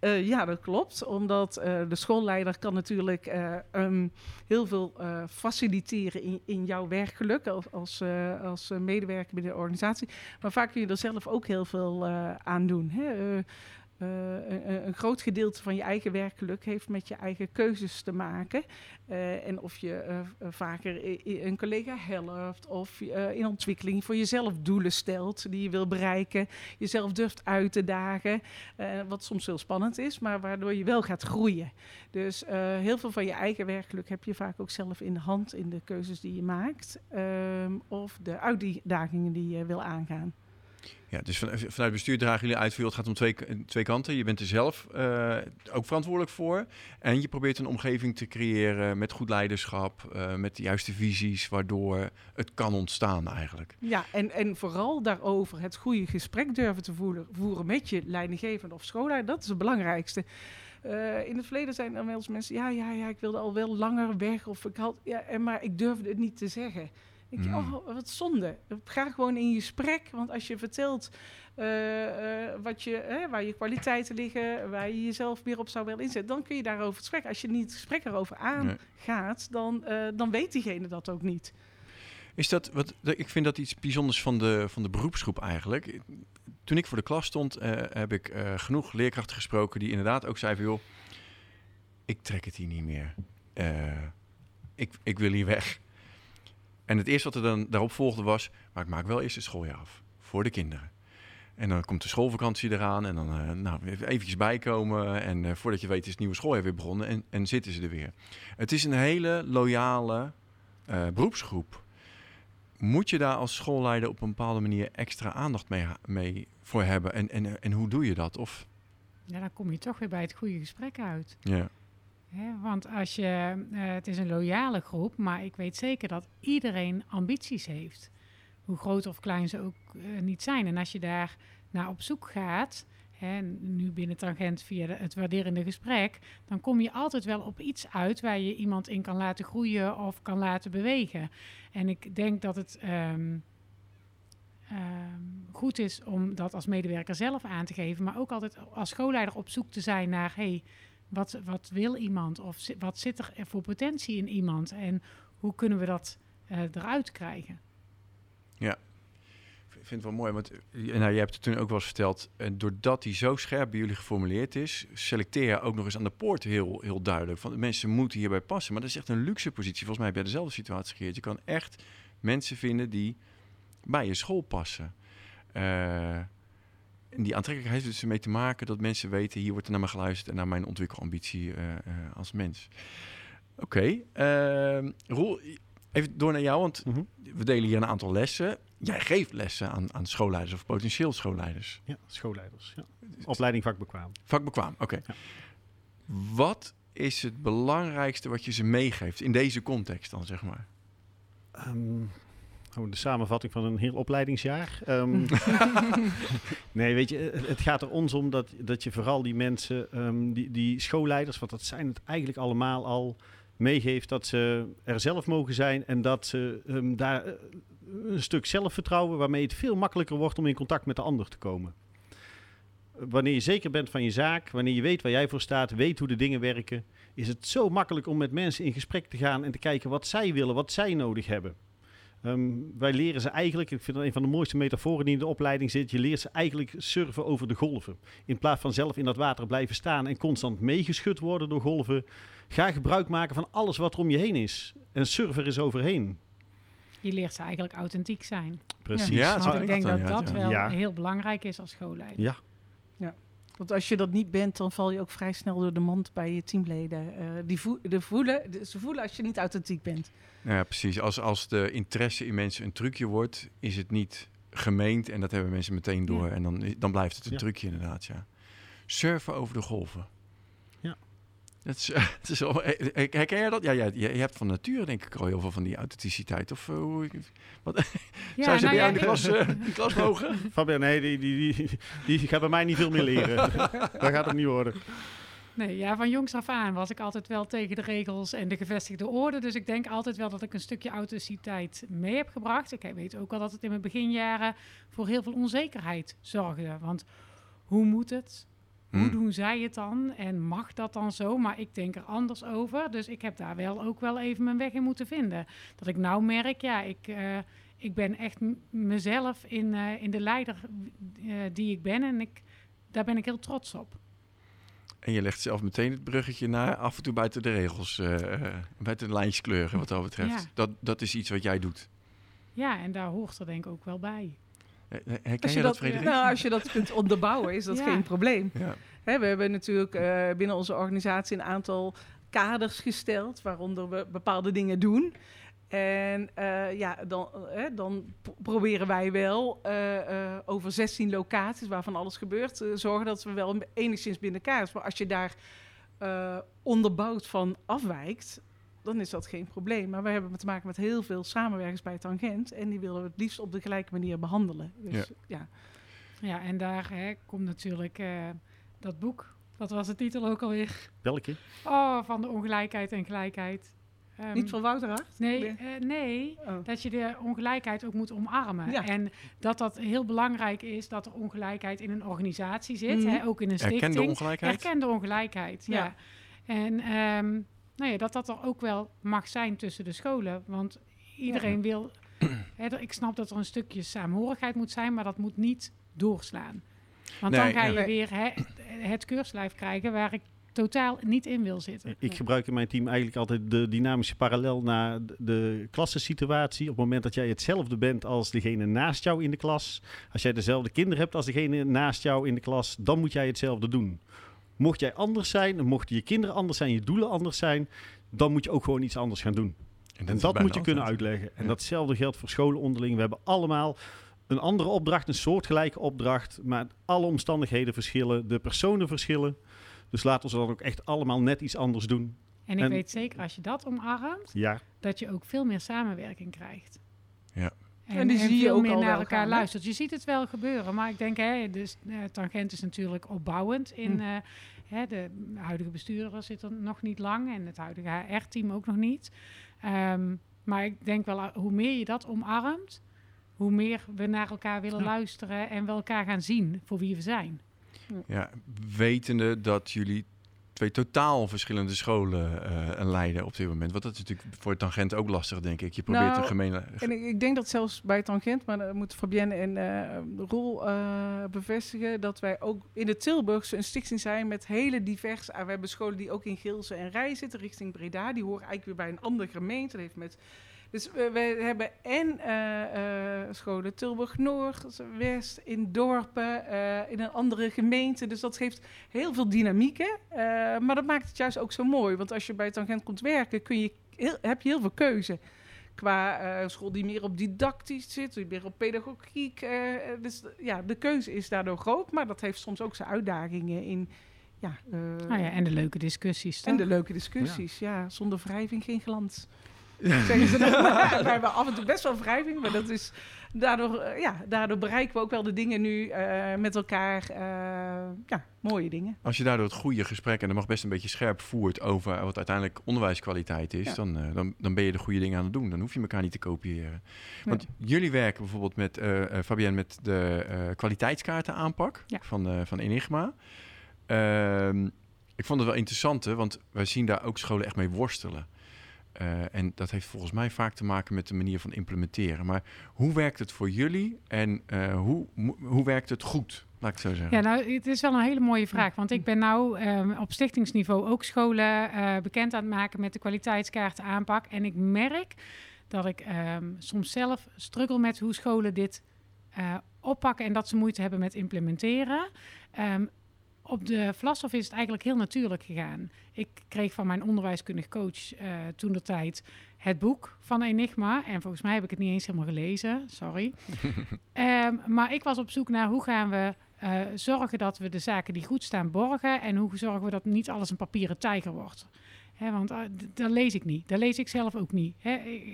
Uh, ja, dat klopt. Omdat uh, de schoolleider kan natuurlijk uh, um, heel veel faciliteren in, in jouw werkgeluk als, als, als medewerker binnen de organisatie. Maar vaak kun je er zelf ook heel veel aan doen. Hè? Uh, een, een, groot gedeelte van je eigen werkgeluk heeft met je eigen keuzes te maken. Uh, en of je uh, vaker een collega helpt of in ontwikkeling voor jezelf doelen stelt die je wil bereiken. Jezelf durft uit te dagen, wat soms heel spannend is, maar waardoor je wel gaat groeien. Dus heel veel van je eigen werkgeluk heb je vaak ook zelf in de hand in de keuzes die je maakt. Ehm, of de uitdagingen die je wil aangaan. Ja, dus van, vanuit bestuur dragen jullie uit, het gaat om twee, twee kanten. Je bent er zelf uh, ook verantwoordelijk voor. En je probeert een omgeving te creëren met goed leiderschap, uh, met de juiste visies, waardoor het kan ontstaan eigenlijk. Ja, en, en vooral daarover het goede gesprek durven te voeren, voeren met je leidinggevende of schoolleider, dat is het belangrijkste. Uh, in het verleden zijn er wel eens mensen, ja, ja, ja, ik wilde al wel langer weg, of ik had, ja, maar ik durfde het niet te zeggen. Ik mm. oh, wat zonde. Ga gewoon in je gesprek. Want als je vertelt uh, uh, wat je, waar je kwaliteiten liggen, waar je jezelf meer op zou willen inzetten, dan kun je daarover gesprek. Als je niet het gesprek erover aangaat, dan, uh, dan weet diegene dat ook niet. Is dat, wat, ik vind dat iets bijzonders van de, van de beroepsgroep eigenlijk. Toen ik voor de klas stond, heb ik genoeg leerkrachten gesproken die inderdaad ook zeiden: joh, ik trek het hier niet meer. ik, ik wil hier weg. En het eerste wat er dan daarop volgde was, maar ik maak wel eerst het schooljaar af voor de kinderen. En dan komt de schoolvakantie eraan en dan uh, nou, even eventjes bijkomen. En uh, voordat je weet is het nieuwe schooljaar weer begonnen en, en zitten ze er weer. Het is een hele loyale uh, beroepsgroep. Moet je daar als schoolleider op een bepaalde manier extra aandacht mee, mee voor hebben? En, en, en hoe doe je dat? Of... Ja, dan kom je toch weer bij het goede gesprek uit. Ja want als je, uh, het is een loyale groep, maar ik weet zeker dat iedereen ambities heeft. Hoe groot of klein ze ook uh, niet zijn. En als je daar naar op zoek gaat, nu binnen Tangent via het waarderende gesprek, dan kom je altijd wel op iets uit waar je iemand in kan laten groeien of kan laten bewegen. En ik denk dat het um, um, goed is om dat als medewerker zelf aan te geven, maar ook altijd als schoolleider op zoek te zijn naar, hey, wat, wat wil iemand? Of wat zit er voor potentie in iemand? En hoe kunnen we dat uh, eruit krijgen? Ja, ik vind het wel mooi. Want eh, nou, je hebt het toen ook wel eens verteld. En eh, doordat die zo scherp bij jullie geformuleerd is, selecteer je ook nog eens aan de poort heel, heel duidelijk. Van de mensen moeten hierbij passen. Maar dat is echt een luxe positie. Volgens mij heb jij dezelfde situatie gegeerd. Je kan echt mensen vinden die bij je school passen. Uh, en die aantrekkelijkheid heeft dus ermee te maken dat mensen weten, hier wordt er naar me geluisterd en naar mijn ontwikkelambitie uh, uh, als mens. Oké, okay. uh, Roel, even door naar jou, want mm -hmm. we delen hier een aantal lessen. Jij geeft lessen aan, aan schoolleiders of potentieel schoolleiders. Ja, schoolleiders. Ja. Opleiding vakbekwaam. Vakbekwaam, oké. Okay. Ja. Wat is het belangrijkste wat je ze meegeeft in deze context dan, zeg maar? Um, Oh, de samenvatting van een heel opleidingsjaar. Um, nee, weet je, het gaat er ons om dat, dat je vooral die mensen, um, die, die schoolleiders, want dat zijn het eigenlijk allemaal al, meegeeft dat ze er zelf mogen zijn en dat ze um, daar uh, een stuk zelfvertrouwen, waarmee het veel makkelijker wordt om in contact met de ander te komen. Wanneer je zeker bent van je zaak, wanneer je weet waar jij voor staat, weet hoe de dingen werken, is het zo makkelijk om met mensen in gesprek te gaan en te kijken wat zij willen, wat zij nodig hebben. Um, wij leren ze eigenlijk, ik vind dat een van de mooiste metaforen die in de opleiding zit, je leert ze eigenlijk surfen over de golven. In plaats van zelf in dat water blijven staan en constant meegeschud worden door golven, ga gebruik maken van alles wat er om je heen is. En surfer is overheen. Je leert ze eigenlijk authentiek zijn. Precies. Ja, ja ik denk dat dat wel ja. heel belangrijk is als schoolleider. Ja. Want als je dat niet bent, dan val je ook vrij snel door de mand bij je teamleden. Uh, die vo de voelen, de, ze voelen als je niet authentiek bent. Ja, precies. Als, als de interesse in mensen een trucje wordt, is het niet gemeend. En dat hebben mensen meteen door. Ja. En dan, dan blijft het een ja. trucje inderdaad, ja. Surfen over de golven. Dat is, het is al, herken jij dat? Ja, ja, je, hebt van nature denk ik al heel veel van die authenticiteit. Of uh, hoe... Wat, ja, zou ze nou bij jou in de klas, uh, de klas mogen? Fabian, nee, die, die, die, die, gaat bij mij niet veel meer leren. dat gaat het niet worden. Nee, ja, van jongs af aan was ik altijd wel tegen de regels en de gevestigde orde. Dus ik denk altijd wel dat ik een stukje authenticiteit mee heb gebracht. Ik weet ook wel dat het in mijn beginjaren voor heel veel onzekerheid zorgde. Want hoe moet het? Hoe Hmm. doen zij het dan? En mag dat dan zo? Maar ik denk er anders over. Dus ik heb daar wel ook wel even mijn weg in moeten vinden. Dat ik nou merk, ja, ik, eh, ik ben echt mezelf in, eh, in de leider eh, die ik ben. En ik, daar ben ik heel trots op. En je legt zelf meteen het bruggetje naar af en toe buiten de regels, buiten de lijntjes kleuren wat dat betreft. Ja. Dat, dat is iets wat jij doet. Ja, en daar hoort er denk ik ook wel bij. Herken Als je je, dat, Frederik? nou, als je dat kunt onderbouwen, is dat Ja. geen probleem. Ja. Hè, we hebben natuurlijk eh, binnen onze organisatie een aantal kaders gesteld, waaronder we bepaalde dingen doen. En eh, ja, dan, eh, dan proberen wij wel eh, eh, over 16 locaties waarvan alles gebeurt, zorgen dat we wel enigszins binnen elkaar is. Maar als je daar eh, onderbouwd van afwijkt, dan is dat geen probleem. Maar we hebben te maken met heel veel samenwerkers bij Tangent en die willen we het liefst op de gelijke manier behandelen. Dus, ja. Ja, en daar hè, komt natuurlijk eh, dat boek. Wat was de titel ook alweer? Welke? Oh, van de ongelijkheid en gelijkheid. Ehm, Niet van Wouter Hart? Nee, eh, nee, Oh. dat je de ongelijkheid ook moet omarmen. Ja. En dat dat heel belangrijk is dat er ongelijkheid in een organisatie zit, Mhm. hè, ook in een stichting. Erkende ongelijkheid? Erkende ongelijkheid, ja. Ja. En ehm, nou ja, dat dat er ook wel mag zijn tussen de scholen. Want iedereen wil... Hè, ik snap dat er een stukje saamhorigheid moet zijn, maar dat moet niet doorslaan. Want Nee, dan ga je weer het keurslijf krijgen waar ik totaal niet in wil zitten. Ik gebruik in mijn team eigenlijk altijd de dynamische parallel naar de- de klassensituatie. Op het moment dat jij hetzelfde bent als degene naast jou in de klas. Als jij dezelfde kinderen hebt als degene naast jou in de klas, dan moet jij hetzelfde doen. Mocht jij anders zijn, mochten je kinderen anders zijn, je doelen anders zijn, dan moet je ook gewoon iets anders gaan doen. En dat moet je kunnen uitleggen. En Ja. datzelfde geldt voor scholen onderling. We hebben allemaal een andere opdracht, een soortgelijke opdracht. Maar alle omstandigheden verschillen, de personen verschillen. Dus laten we dan ook echt allemaal net iets anders doen. En ik En- weet zeker, als je dat omarmt, Ja, dat je ook veel meer samenwerking krijgt. Ja. En, En die zie je ook meer al naar wel elkaar gaan, luistert. Je ziet het wel gebeuren, maar ik denk, hè, dus, eh, Tangent is natuurlijk opbouwend. In, Hm. eh, hè, de huidige bestuurder zit er nog niet lang en het huidige HR-team ook nog niet. Ehm, maar ik denk wel, eh, hoe meer je dat omarmt, hoe meer we naar elkaar willen Ja. luisteren en we elkaar gaan zien voor wie we zijn. Ja, wetende dat jullie twee totaal verschillende scholen eh, leiden op dit moment. Want dat is natuurlijk voor Tangent ook lastig, denk ik. Je probeert Nou, een gemene... En ik, ik denk dat zelfs bij Tangent, maar dan moeten Fabienne en eh Roel eh, bevestigen, dat wij ook in de Tilburgse een stichting zijn met hele diverse... ah, we hebben scholen die ook in Geelse en Rij zitten, richting Breda. Die horen eigenlijk weer bij een andere gemeente. Dat heeft met... Dus we, we hebben en eh, eh, scholen Tilburg-Noord, West, in dorpen, eh, in een andere gemeente. Dus dat geeft heel veel dynamieken. Maar dat maakt het juist ook zo mooi. Want als je bij Tangent komt werken, kun je heel, heb je heel veel keuze qua school die meer op didactisch zit, die meer op pedagogiek. dus ja, de keuze is daardoor groot, maar dat heeft soms ook zijn uitdagingen in. Ja, Nou ja, en de leuke discussies. en de toch? leuke discussies. Ja. zonder wrijving geen glans. Zeggen ze dan. we hebben af en toe best wel wrijving, maar dat is daardoor, eh, ja, daardoor bereiken we ook wel de dingen nu eh, met elkaar. eh, ja, mooie dingen. Als je daardoor het goede gesprek, en dat mag best een beetje scherp voert over wat uiteindelijk onderwijskwaliteit is, Ja. dan, dan, dan ben je de goede dingen aan het doen. Dan hoef je elkaar niet te kopiëren. Want jullie werken bijvoorbeeld met, Fabienne, met de kwaliteitskaarten aanpak Ja. van, van Enigma. Ehm, ik vond het wel interessant, hè, want wij zien daar ook scholen echt mee worstelen. Eh, en dat heeft volgens mij vaak te maken met de manier van implementeren. Maar hoe werkt het voor jullie en eh, hoe, hoe werkt het goed? Laat ik zo zeggen. Ja, nou, het is wel een hele mooie vraag. Want ik ben nou ehm, op stichtingsniveau ook scholen eh, bekend aan het maken met de kwaliteitskaarten aanpak. En ik merk dat ik ehm, soms zelf struggle met hoe scholen dit oppakken en dat ze moeite hebben met implementeren. Ehm, op de Vlashof is het eigenlijk heel natuurlijk gegaan. Ik kreeg van mijn onderwijskundig coach eh, toen de tijd het boek van Enigma. En volgens mij heb ik het niet eens helemaal gelezen. Sorry. Ehm, maar ik was op zoek naar hoe gaan we eh, zorgen dat we de zaken die goed staan borgen. En hoe zorgen we dat niet alles een papieren tijger wordt. Want d- dat lees ik niet. Dat lees ik zelf ook niet.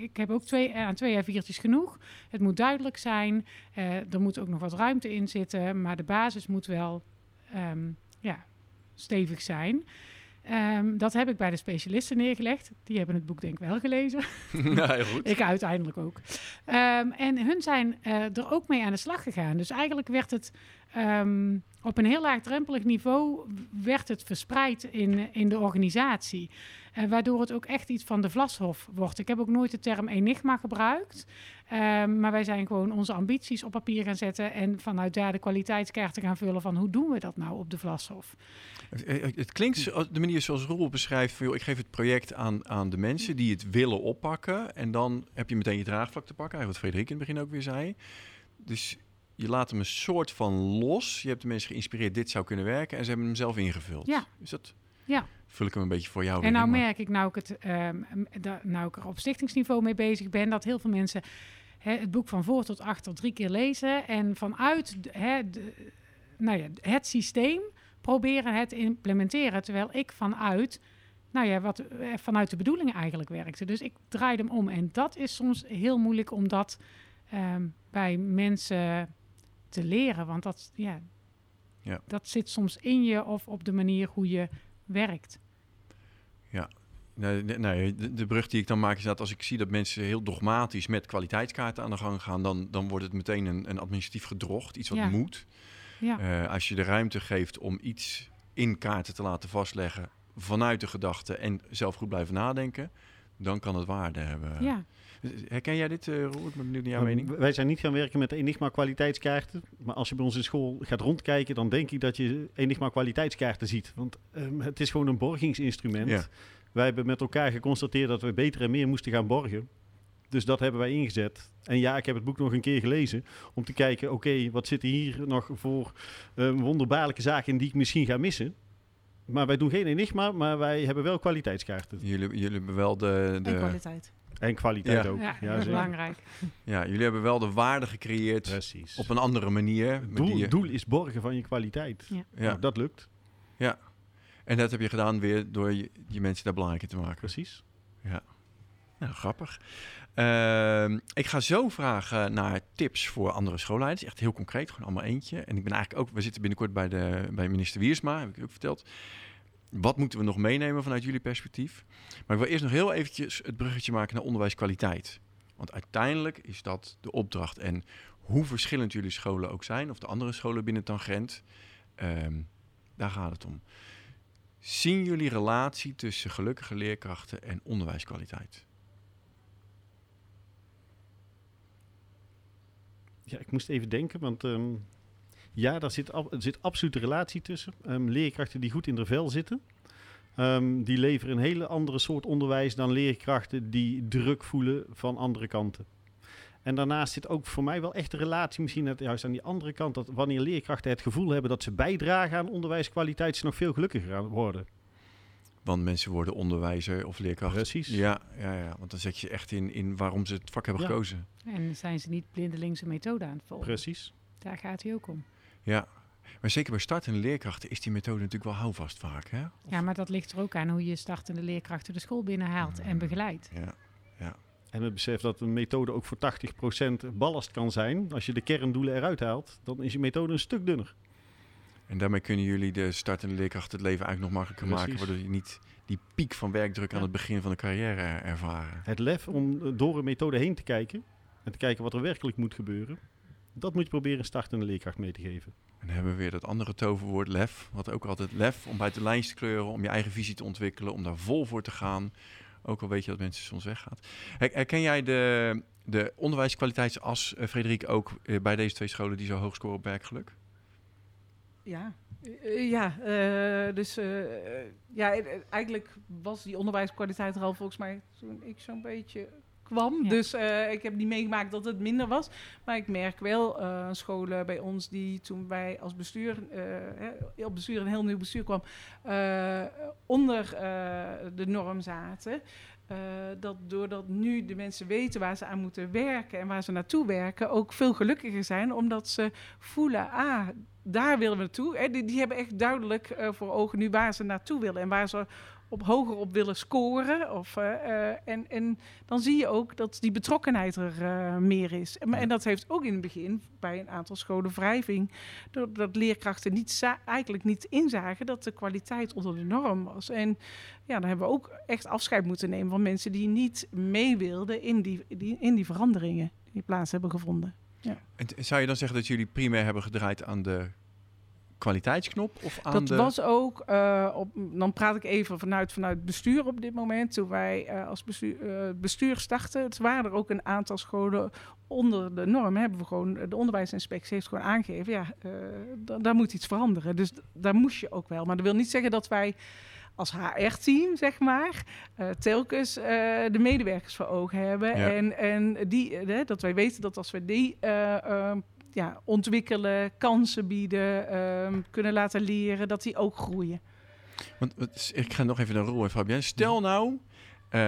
Ik, heb ook twee, aan twee A4'tjes genoeg. Het moet duidelijk zijn. Er moet ook nog wat ruimte in zitten. Maar de basis moet wel ehm, ja, stevig zijn. Ehm, dat heb ik bij de specialisten neergelegd. Die hebben het boek denk ik wel gelezen. goed. Ik uiteindelijk ook. Ehm, en hun zijn eh, er ook mee aan de slag gegaan. Dus eigenlijk werd het op een heel laagdrempelig niveau werd het verspreid in, in de organisatie. Eh, waardoor het ook echt iets van de Vlashof wordt. Ik heb ook nooit de term enigma gebruikt. Ehm, maar wij zijn gewoon onze ambities op papier gaan zetten. En vanuit daar de kwaliteitskaarten gaan vullen van hoe doen we dat nou op de Vlashof. Het, eh, het klinkt de manier zoals Roel beschrijft: van, joh, ik geef het project aan, aan de mensen die het willen oppakken. En dan heb je meteen je draagvlak te pakken. Eigenlijk wat Frederik in het begin ook weer zei. Dus je laat hem een soort van los. Je hebt de mensen geïnspireerd, dit zou kunnen werken. En ze hebben hem zelf ingevuld. Ja. Is dat? Ja. Vul ik hem een beetje voor jou En nou in, merk ik, nou ik, het, ehm, nou ik er op stichtingsniveau mee bezig ben, dat heel veel mensen hè, het boek van voor tot achter drie keer lezen. En vanuit hè, de- nou ja, het systeem proberen het te implementeren. Terwijl ik vanuit, nou ja, wat, eh, vanuit de bedoelingen eigenlijk werkte. Dus ik draai hem om. En dat is soms heel moeilijk om dat ehm, bij mensen te leren. Want dat, ja, Ja. dat zit soms in je of op de manier hoe je werkt. Nee, nee, nee, de, de brug die ik dan maak is dat als ik zie dat mensen heel dogmatisch met kwaliteitskaarten aan de gang gaan, dan, dan wordt het meteen een, een administratief gedrocht, iets wat Ja. moet. Ja. Eh, als je de ruimte geeft om iets in kaarten te laten vastleggen vanuit de gedachte en zelf goed blijven nadenken, dan kan het waarde hebben. ja. Herken jij dit, eh Roel? Ik ben benieuwd naar jouw Nou, mening. Wij zijn niet gaan werken met Enigma kwaliteitskaarten. Maar als je bij ons in school gaat rondkijken, dan denk ik dat je Enigma kwaliteitskaarten ziet. Want ehm, het is gewoon een borgingsinstrument. Ja. Wij hebben met elkaar geconstateerd dat we beter en meer moesten gaan borgen. Dus dat hebben wij ingezet. En ja, ik heb het boek nog een keer gelezen om te kijken, oké, wat zit hier nog voor ehm, wonderbaarlijke zaken in die ik misschien ga missen. Maar wij doen geen Enigma, maar wij hebben wel kwaliteitskaarten. Jullie, jullie hebben wel de, de, En kwaliteit. En kwaliteit Ja. ook. Ja, Ja, dat is belangrijk. ja, jullie hebben wel de waarde gecreëerd Precies. op een andere manier. Doel, die- doel is borgen van je kwaliteit. Ja. ja. Nou, dat lukt. En dat heb je gedaan weer door je, je mensen daar belangrijker te maken. Precies. Nou, grappig. Ehm, ik ga zo vragen naar tips voor andere schoolleiders. Echt heel concreet, gewoon allemaal eentje. En ik ben eigenlijk ook, we zitten binnenkort bij, de, bij minister Wiersma, heb ik ook verteld. Wat moeten we nog meenemen vanuit jullie perspectief? Maar ik wil eerst nog heel eventjes het bruggetje maken naar onderwijskwaliteit. Want uiteindelijk is dat de opdracht. En hoe verschillend jullie scholen ook zijn, of de andere scholen binnen Tangent, ehm, daar gaat het om. Zien jullie relatie tussen gelukkige leerkrachten en onderwijskwaliteit? Ja, ik moest even denken, want ehm, ja, daar zit, er zit absoluut relatie tussen. Ehm, leerkrachten die goed in de vel zitten, ehm, die leveren een hele andere soort onderwijs dan leerkrachten die druk voelen van andere kanten. En daarnaast zit ook voor mij wel echt een relatie, misschien net juist aan die andere kant, dat wanneer leerkrachten het gevoel hebben dat ze bijdragen aan onderwijskwaliteit, ze nog veel gelukkiger gaan worden. Want mensen worden onderwijzer of leerkracht. Precies. Ja, ja, ja, want dan zet je echt in, in waarom ze het vak hebben Ja. gekozen. En zijn ze niet blindelingse methode aan het volgen? Precies. Daar gaat hij ook om. Ja. Maar zeker bij startende leerkrachten is die methode natuurlijk wel houvast vaak. Hè? Of- Ja, maar dat ligt er ook aan hoe je startende leerkrachten de school binnenhaalt en begeleidt. ja. En het besef dat een methode ook voor 80% ballast kan zijn. Als je de kerndoelen eruit haalt, dan is je methode een stuk dunner. En daarmee kunnen jullie de startende leerkrachten het leven eigenlijk nog makkelijker maken. Waardoor je niet die piek van werkdruk aan het begin van de carrière er- ervaren. Het lef om door een methode heen te kijken en te kijken wat er werkelijk moet gebeuren. Dat moet je proberen een startende leerkracht mee te geven. En dan hebben we weer dat andere toverwoord lef. Wat ook altijd lef om buiten de lijns te kleuren, om je eigen visie te ontwikkelen, om daar vol voor te gaan. Ook al weet je dat mensen soms weggaat. Her- Herken jij de, de onderwijskwaliteitsas, eh, Frederik, ook eh, bij deze twee scholen die zo hoog scoren op werkgeluk? Ja, Eh, ja dus ja, eh, eigenlijk was die onderwijskwaliteit er al volgens mij toen ik zo'n beetje kwam. Ja. Dus eh, ik heb niet meegemaakt dat het minder was. Maar ik merk wel eh, scholen bij ons die toen wij als bestuur, eh, hè, op bestuur een heel nieuw bestuur kwam, onder de norm zaten. Dat doordat nu de mensen weten waar ze aan moeten werken en waar ze naartoe werken, ook veel gelukkiger zijn, omdat ze voelen, ah, daar willen we naartoe. Die, die hebben echt duidelijk voor ogen nu waar ze naartoe willen en waar ze op hoger op willen scoren. Of, eh, eh, en, en dan zie je ook dat die betrokkenheid er eh, meer is. En, en dat heeft ook in het begin bij een aantal scholen wrijving. Dat, dat leerkrachten niet eigenlijk niet inzagen dat de kwaliteit onder de norm was. En ja, dan hebben we ook echt afscheid moeten nemen van mensen die niet mee wilden in die, die, in die veranderingen die plaats hebben gevonden. En t- zou je dan zeggen dat jullie primair hebben gedraaid aan de kwaliteitsknop of aan Dat de... was ook, eh, op, dan praat ik even vanuit, vanuit bestuur op dit moment. Toen wij eh, als bestuur, eh, bestuur startten, het waren er ook een aantal scholen onder de norm. Hebben we gewoon, de onderwijsinspectie heeft gewoon aangegeven, ja, da- daar moet iets veranderen. Dus daar moest je ook wel. Maar dat wil niet zeggen dat wij als HR-team, zeg maar, telkens de medewerkers voor ogen hebben. Ja. En, en die, dat wij weten dat als we die ja, ontwikkelen, kansen bieden, ehm, kunnen laten leren, dat die ook groeien. Want wat is- ik ga nog even naar Roel en Fabienne. Stel nou, eh,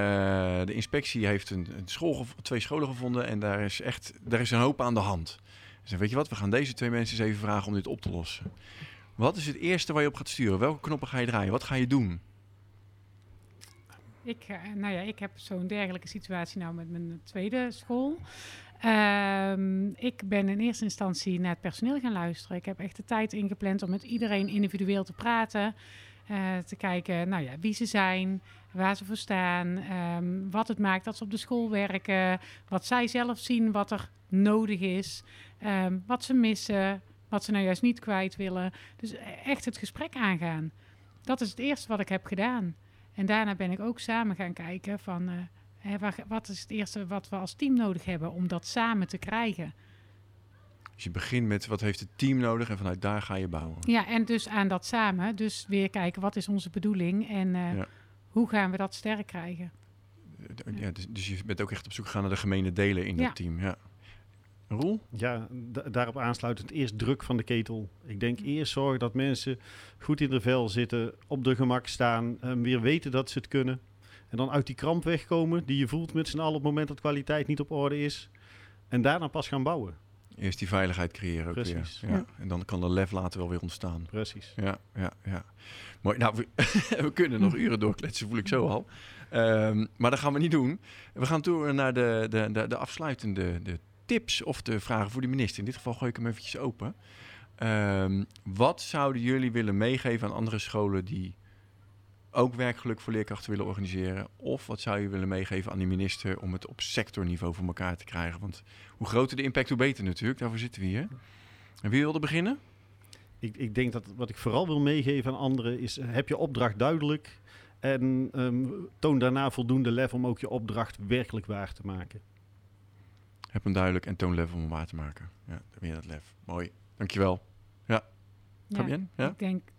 de inspectie heeft een, een school, twee scholen gevonden en daar is echt daar is een hoop aan de hand. Zeggen, weet je wat, we gaan deze twee mensen eens even vragen om dit op te lossen. Wat is het eerste waar je op gaat sturen? Welke knoppen ga je draaien? Wat ga je doen? Ik, eh, nou ja, ik heb zo'n dergelijke situatie nou met mijn tweede school. Ehm, ik ben in eerste instantie naar het personeel gaan luisteren. Ik heb echt de tijd ingepland om met iedereen individueel te praten. eh, te kijken nou ja, wie ze zijn, waar ze voor staan, ehm, wat het maakt dat ze op de school werken, wat zij zelf zien, wat er nodig is, ehm, wat ze missen, wat ze nou juist niet kwijt willen. Dus echt het gesprek aangaan. Dat is het eerste wat ik heb gedaan. En daarna ben ik ook samen gaan kijken van eh, hè, waar- wat is het eerste wat we als team nodig hebben om dat samen te krijgen. Dus je begint met wat heeft het team nodig en vanuit daar ga je bouwen. Ja, en dus aan dat samen, dus weer kijken wat is onze bedoeling en eh, Ja. hoe gaan we dat sterk krijgen. Ja, dus, dus je bent ook echt op zoek gegaan naar de gemene delen in Ja. dat team. Ja. Roel? Ja, da- daarop aansluitend eerst druk van de ketel. Ik denk eerst zorgen dat mensen goed in de vel zitten, op de gemak staan, en weer weten dat ze het kunnen. En dan uit die kramp wegkomen die je voelt met z'n allen op het moment dat kwaliteit niet op orde is. En daarna pas gaan bouwen. Eerst die veiligheid creëren ook Precies. weer. Ja. Ja. En dan kan de lef later wel weer ontstaan. Precies. Ja, ja, ja. Mooi. Nou, we, we kunnen nog uren doorkletsen, voel ik zo al. Ehm, maar dat gaan we niet doen. We gaan door naar de, de, de, de afsluitende de tips of de vragen voor de minister. In dit geval gooi ik hem eventjes open. Ehm, wat zouden jullie willen meegeven aan andere scholen die ook werkgeluk voor leerkrachten willen organiseren? Of wat zou je willen meegeven aan die minister om het op sectorniveau voor elkaar te krijgen? Want hoe groter de impact, hoe beter natuurlijk. Daarvoor zitten we hier. En wie wilde beginnen? Ik, ik denk dat wat ik vooral wil meegeven aan anderen is, heb je opdracht duidelijk en ehm, toon daarna voldoende lef om ook je opdracht werkelijk waar te maken. Heb hem duidelijk en toon lef om hem waar te maken. Ja, dan ben je dat lef. Mooi. Dankjewel. Ja, Ja, Fabienne? Ja? Ik denk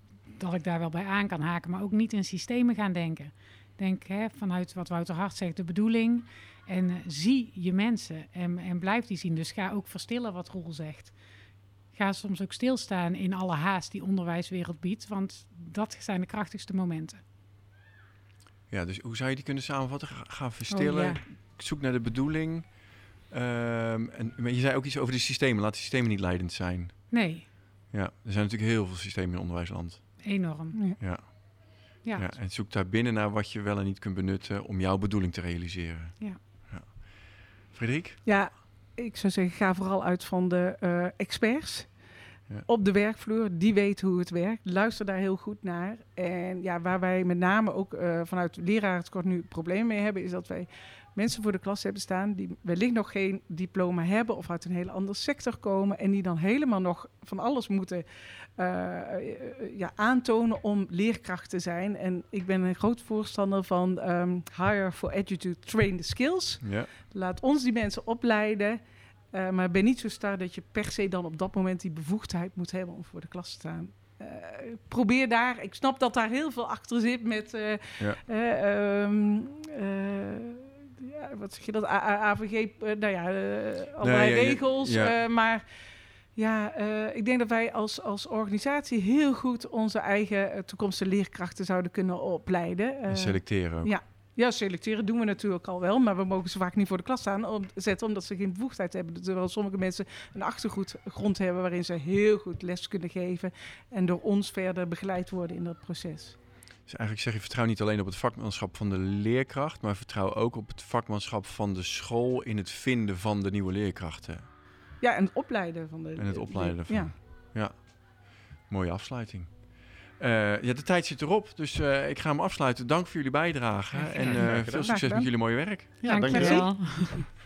dat ik daar wel bij aan kan haken, maar ook niet in systemen gaan denken. Denk hè, vanuit wat Wouter Hart zegt, de bedoeling. En eh, zie je mensen en, en blijf die zien. Dus ga ook verstillen wat Roel zegt. Ga soms ook stilstaan in alle haast die onderwijswereld biedt, want dat zijn de krachtigste momenten. ja, dus hoe zou je die kunnen samenvatten? Ga, verstillen. Oh, ja. Zoek naar de bedoeling. Ehm, en maar je zei ook iets over de systemen. Laat de systemen niet leidend zijn. Nee, Ja, er zijn natuurlijk heel veel systemen in onderwijsland. Enorm. Ja. Ja. Ja, Ja. en zoek daar binnen naar wat je wel en niet kunt benutten om jouw bedoeling te realiseren. Ja. Frederik? Ja, ik zou zeggen, ga vooral uit van de eh, experts Ja. op de werkvloer. Die weten hoe het werkt. Luister daar heel goed naar. En ja, waar wij met name ook eh, vanuit lerarentekort nu problemen mee hebben, is dat wij mensen voor de klas hebben staan die wellicht nog geen diploma hebben of uit een hele andere sector komen en die dan helemaal nog van alles moeten eh, eh, ja, aantonen om leerkracht te zijn. En ik ben een groot voorstander van ehm, hire for educate, train the skills. Ja. Laat ons die mensen opleiden. Eh, maar ben niet zo star dat je per se dan op dat moment die bevoegdheid moet hebben om voor de klas te staan. Eh, probeer daar, ik snap dat daar heel veel achter zit met, eh, Ja. eh, ehm, eh, ja, wat zeg je dat, A- AVG, nou ja, allerlei ja, regels. ja. maar ja, ik denk dat wij als, als organisatie heel goed onze eigen toekomstige leerkrachten zouden kunnen opleiden. En selecteren ja. Ja, selecteren doen we natuurlijk al wel, maar we mogen ze vaak niet voor de klas staan om, zetten omdat ze geen bevoegdheid hebben. Terwijl sommige mensen een achtergrond hebben waarin ze heel goed les kunnen geven en door ons verder begeleid worden in dat proces. Dus eigenlijk zeg je vertrouw niet alleen op het vakmanschap van de leerkracht, maar vertrouw ook op het vakmanschap van de school in het vinden van de nieuwe leerkrachten. Ja, en het opleiden van de. En het opleiden van. Ja. ja. Mooie afsluiting. Uh, ja, de tijd zit erop, dus uh, ik ga hem afsluiten. Dank voor jullie bijdrage en uh, veel succes met jullie mooie werk. Ja, dank je wel.